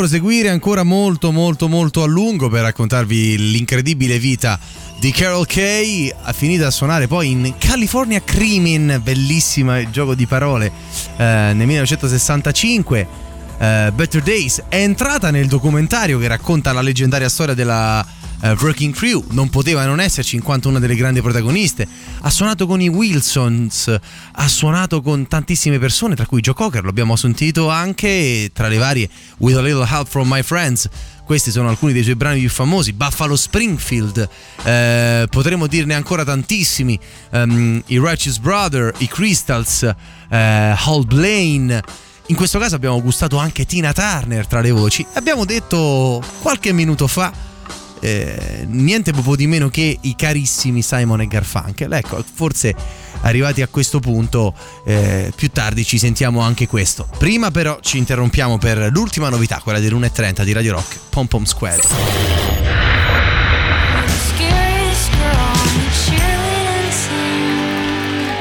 Proseguire ancora molto molto molto a lungo per raccontarvi l'incredibile vita di Carol Kay, ha finito a suonare poi in California Creamin', bellissima gioco di parole, eh, nel 1965. eh, Better Days è entrata nel documentario che racconta la leggendaria storia della eh, Wrecking Crew, non poteva non esserci in quanto una delle grandi protagoniste. Ha suonato con i Wilsons, ha suonato con tantissime persone, tra cui Joe Cocker, lo abbiamo sentito anche tra le varie With a Little Help from My Friends. Questi sono alcuni dei suoi brani più famosi. Buffalo Springfield, eh, potremmo dirne ancora tantissimi. ehm, I Righteous Brother, i Crystals, eh, Hal Blaine. In questo caso abbiamo gustato anche Tina Turner tra le voci. Abbiamo detto qualche minuto fa eh, niente proprio di meno che i carissimi Simon e Garfunkel. Ecco, forse arrivati a questo punto, eh, più tardi ci sentiamo anche questo. Prima però ci interrompiamo per l'ultima novità, quella dell'1.30 di Radio Rock, Pom Pom Square.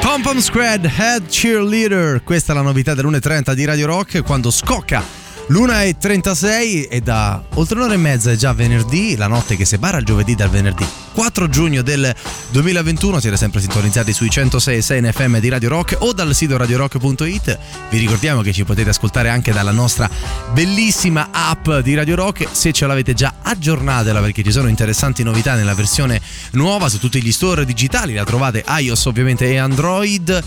Pom Pom Squad Head Cheerleader, questa è la novità dell'1.30 di Radio Rock quando scocca l'1.36 e da oltre un'ora e mezza è già venerdì, la notte che separa il giovedì dal venerdì. 4 giugno del 2021, siete sempre sintonizzati sui 106.6 in FM di Radio Rock o dal sito radiorock.it. Vi ricordiamo che ci potete ascoltare anche dalla nostra bellissima app di Radio Rock, se ce l'avete già aggiornatela perché ci sono interessanti novità nella versione nuova su tutti gli store digitali, la trovate iOS ovviamente e Android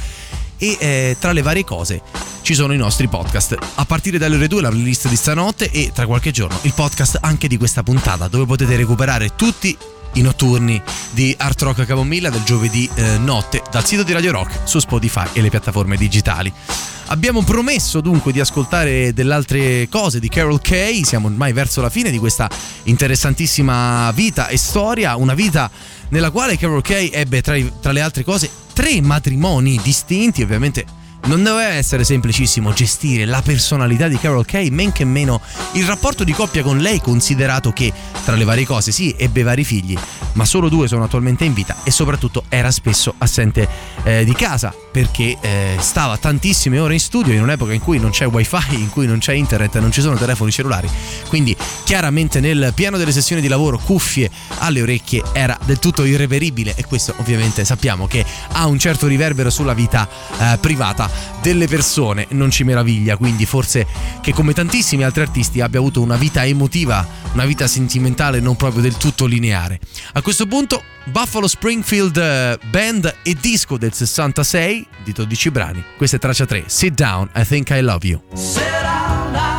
e eh, tra le varie cose ci sono i nostri podcast. A partire dalle ore 2 la playlist di stanotte e tra qualche giorno il podcast anche di questa puntata dove potete recuperare tutti i notturni di Art Rock Camomilla del giovedì eh, notte dal sito di Radio Rock su Spotify e le piattaforme digitali. Abbiamo promesso dunque di ascoltare delle altre cose di Carol Kay, siamo ormai verso la fine di questa interessantissima vita e storia, una vita nella quale Carol Kay ebbe tra, i- tra le altre cose tre matrimoni distinti, ovviamente non doveva essere semplicissimo gestire la personalità di Carol Kay, men che meno il rapporto di coppia con lei, considerato che tra le varie cose sì, ebbe vari figli, ma solo due sono attualmente in vita e soprattutto era spesso assente eh, di casa perché eh, stava tantissime ore in studio in un'epoca in cui non c'è wifi, in cui non c'è internet, non ci sono telefoni cellulari, quindi chiaramente nel piano delle sessioni di lavoro cuffie alle orecchie era del tutto irreperibile e questo ovviamente sappiamo che ha un certo riverbero sulla vita eh, privata delle persone, non ci meraviglia, quindi forse che come tantissimi altri artisti abbia avuto una vita emotiva, una vita sentimentale non proprio del tutto lineare. A questo punto Buffalo Springfield eh, Band e disco del 66 di 12 brani. Questa è traccia 3, Sit Down, I Think I Love You. Sit down, I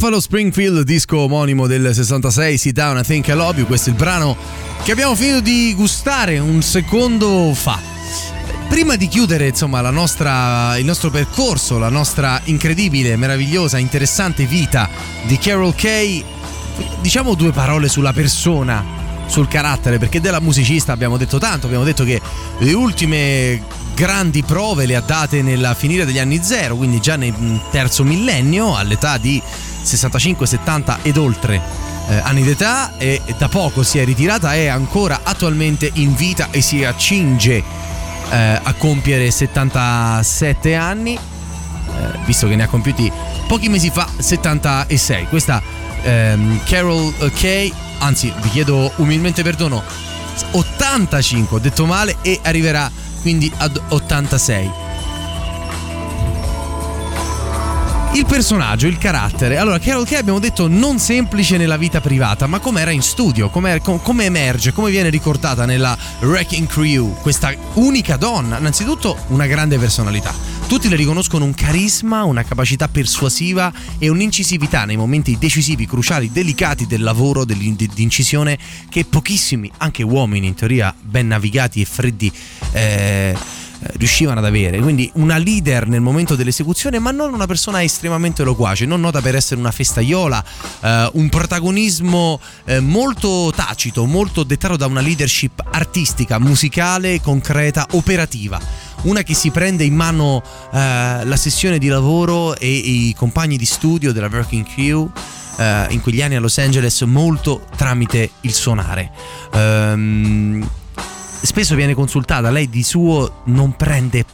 Buffalo Springfield, disco omonimo del 66, Sit Down, I Think I Love You. Questo è il brano che abbiamo finito di gustare un secondo fa. Prima di chiudere, insomma, nostra, il nostro percorso, la nostra incredibile, meravigliosa, interessante vita di Carol Kay, diciamo due parole sulla persona, sul carattere, perché della musicista abbiamo detto tanto, abbiamo detto che le ultime grandi prove le ha date nella finire degli anni zero, quindi già nel terzo millennio, all'età di 65, 70 ed oltre eh, anni d'età e da poco si è ritirata, è ancora attualmente in vita e si accinge eh, a compiere 77 anni, eh, visto che ne ha compiuti pochi mesi fa 76. Questa ehm, Carol Kay, anzi vi chiedo umilmente perdono, 85, ho detto male, e arriverà quindi ad 86. Il personaggio, il carattere. Allora, Carol Kay abbiamo detto non semplice nella vita privata, ma com'era in studio, come come emerge, come viene ricordata nella Wrecking Crew, questa unica donna. Innanzitutto una grande personalità. Tutti le riconoscono un carisma, una capacità persuasiva e un'incisività nei momenti decisivi, cruciali, delicati del lavoro, dell'in- di incisione che pochissimi, anche uomini in teoria ben navigati e freddi, eh, riuscivano ad avere. Quindi una leader nel momento dell'esecuzione, ma non una persona estremamente loquace, non nota per essere una festaiola, eh, un protagonismo eh, molto tacito, molto dettato da una leadership artistica, musicale, concreta, operativa. Una che si prende in mano eh, la sessione di lavoro e i compagni di studio della Working Crew eh, in quegli anni a Los Angeles molto tramite il suonare. Ehm, spesso viene consultata, lei di suo non prende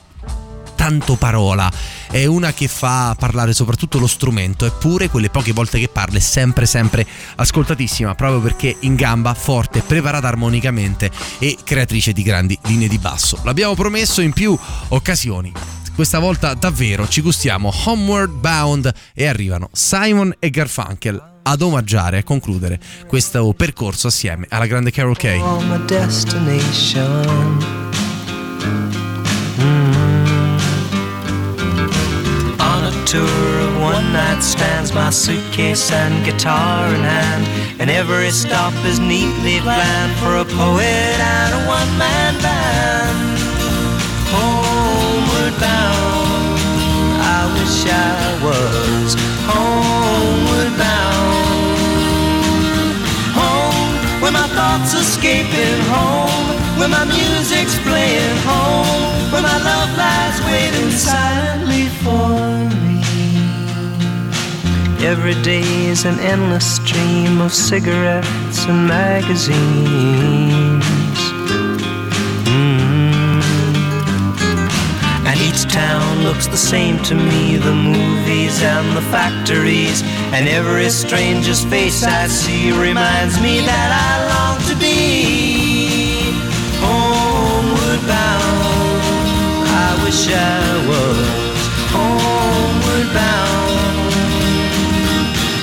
tanto parola, è una che fa parlare soprattutto lo strumento, eppure quelle poche volte che parla è sempre sempre ascoltatissima, proprio perché in gamba, forte, preparata armonicamente e creatrice di grandi linee di basso. L'abbiamo promesso in più occasioni. Questa volta davvero ci gustiamo Homeward Bound e arrivano Simon e Garfunkel ad omaggiare e concludere questo percorso assieme alla grande Carol Kay. Mm. A tour of one night stands, my suitcase and guitar in hand, and every stop is neatly planned for a poet and a one man band. Homeward bound, I wish I was thoughts escaping home. Where my music's playing home where my love lies waiting silently for me. Every day is an endless stream of cigarettes and magazines And each town looks the same to me the movies and the factories. And every stranger's face I see reminds me that I long to be homeward bound. I wish I was homeward bound.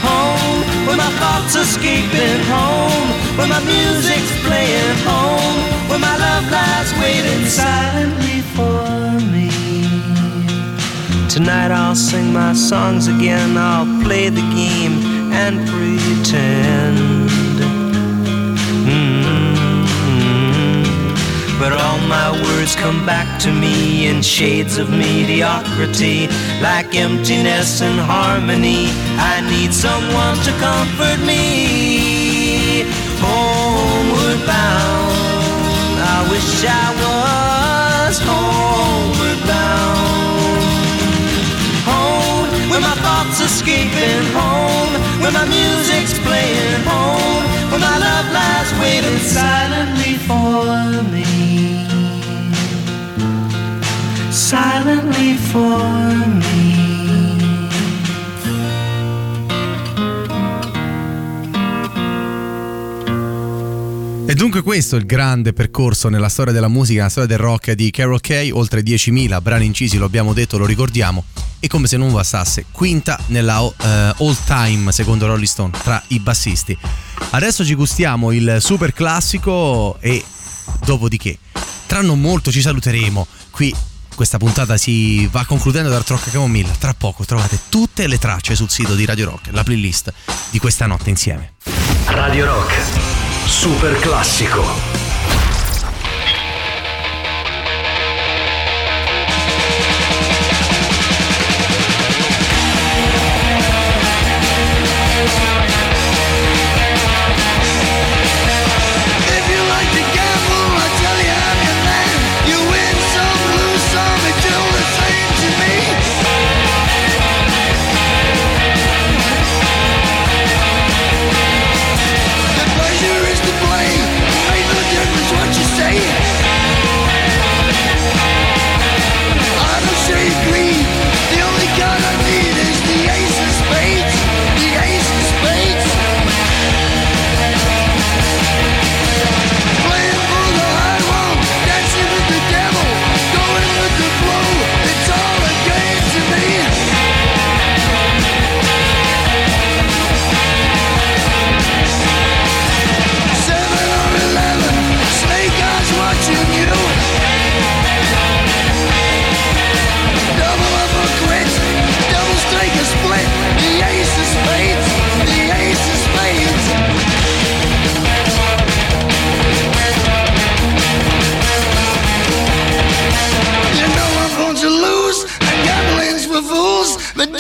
Home where my thoughts escaping home, where my music's playing home, where my love lies waiting silently Tonight I'll sing my songs again, I'll play the game and pretend. Mm. But all my words come back to me in shades of mediocrity, like emptiness and harmony. I need someone to comfort me. Homeward bound, I wish I was homeward thoughts escaping home, where my music's playing home, where my love lies waiting silently for me. Silently for me. E dunque questo è il grande percorso nella storia della musica, nella storia del rock di Carol Kay, oltre 10.000 brani incisi, lo abbiamo detto, lo ricordiamo, e come se non bastasse, quinta nella eh, all time secondo Rolling Stone tra i bassisti. Adesso ci gustiamo il super classico e dopodiché, tra non molto ci saluteremo qui questa puntata si va concludendo da Art Rock Camomilla. Tra poco trovate tutte le tracce sul sito di Radio Rock, la playlist di questa notte insieme. Radio Rock, super classico.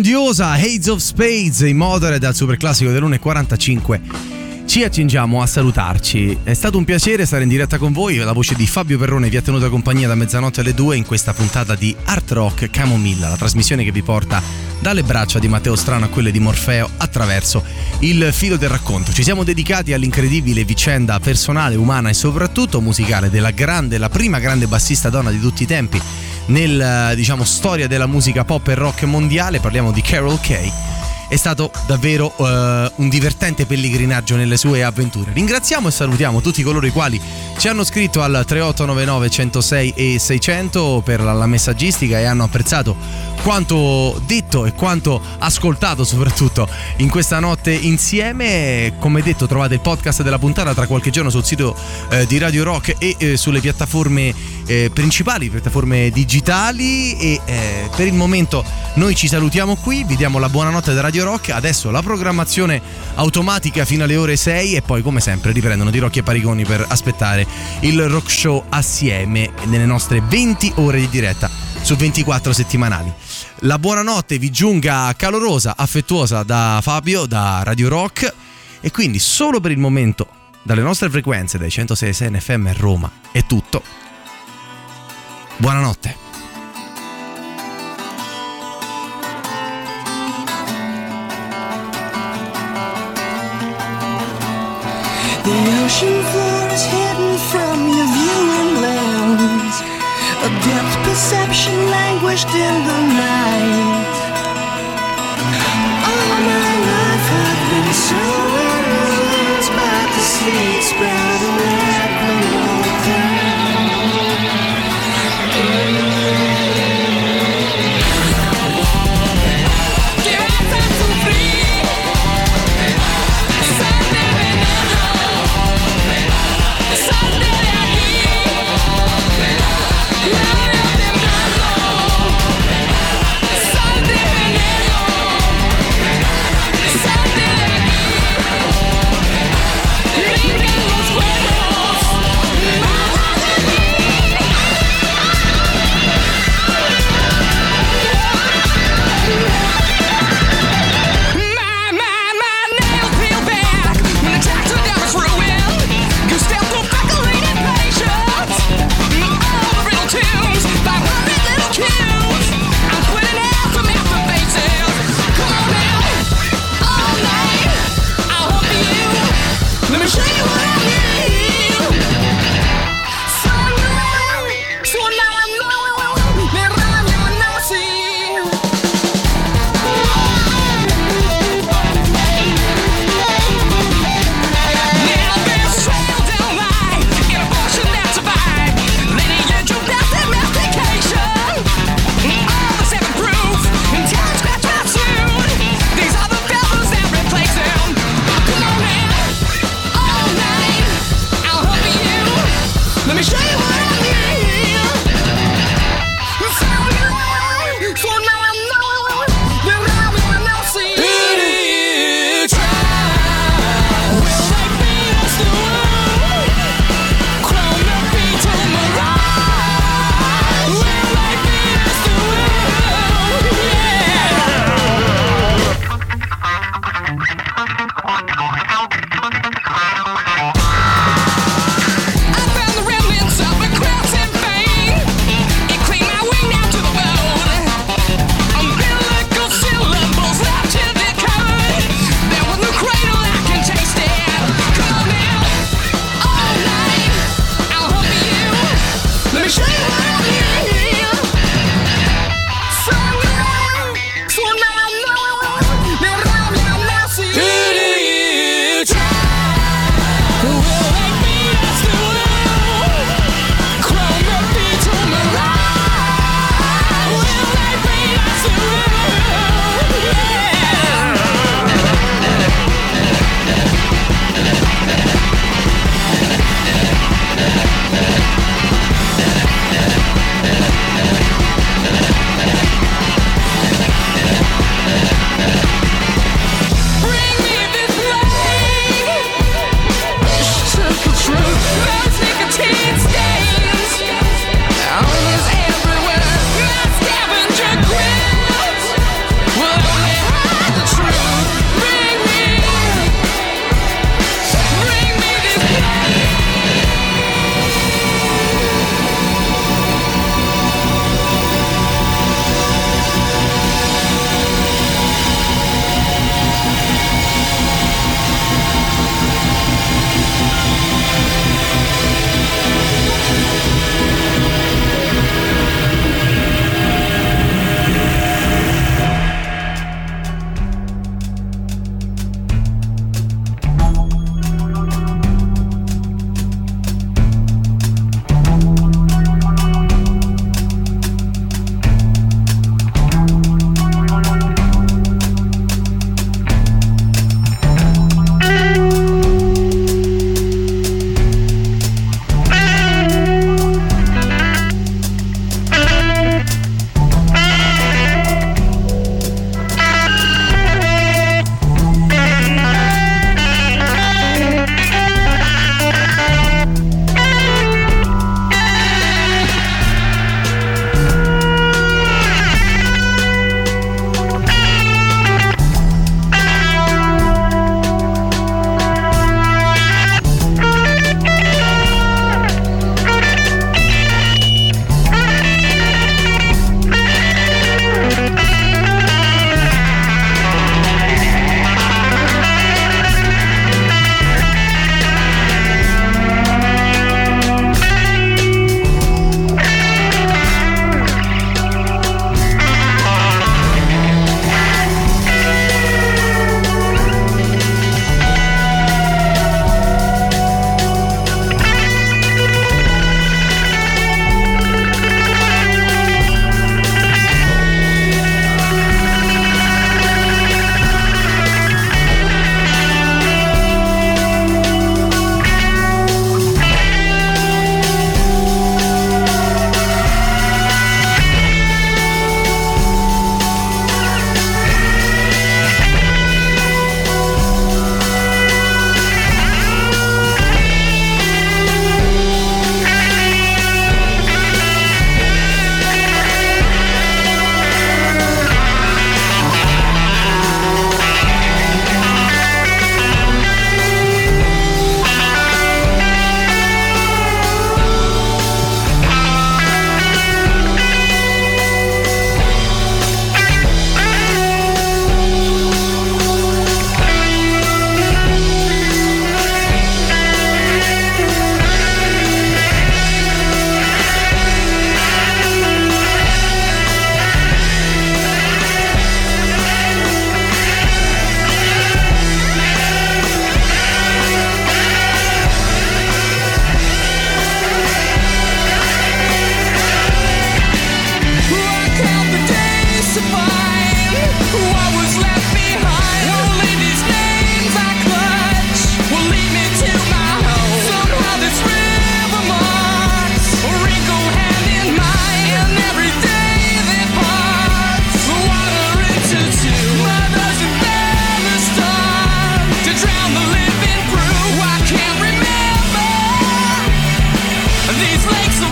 Grandiosa Haze of Spades in Motorhead al super classico dell'1.45 ci accingiamo a salutarci. È stato un piacere stare in diretta con voi. La voce di Fabio Perrone vi ha tenuta compagnia da mezzanotte alle 2 in questa puntata di Art Rock Camomilla, la trasmissione che vi porta dalle braccia di Matteo Strano a quelle di Morfeo attraverso il filo del racconto. Ci siamo dedicati all'incredibile vicenda personale, umana e soprattutto musicale della grande, la prima grande bassista donna di tutti i tempi nel diciamo storia della musica pop e rock mondiale, parliamo di Carol Kay. È stato davvero eh, un divertente pellegrinaggio nelle sue avventure. Ringraziamo e salutiamo tutti coloro i quali ci hanno scritto al 3899 106 e 600 per la messaggistica e hanno apprezzato quanto detto e quanto ascoltato soprattutto in questa notte insieme. Come detto trovate il podcast della puntata tra qualche giorno sul sito eh, di Radio Rock e eh, sulle piattaforme eh, principali, piattaforme digitali e eh, per il momento noi ci salutiamo qui, vi diamo la buonanotte da Radio Rock, adesso la programmazione automatica fino alle ore 6 e poi come sempre riprendono di Rocchi e Parigoni per aspettare il rock show assieme nelle nostre 20 ore di diretta su 24 settimanali. La buonanotte vi giunga calorosa, affettuosa da Fabio, da Radio Rock e quindi solo per il momento dalle nostre frequenze, dai 106 NFM a Roma, è tutto. Buonanotte. The ocean floor is hidden from your lens. A depth perception languished in the night. All my life I've been so amused by the sea spread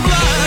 blood.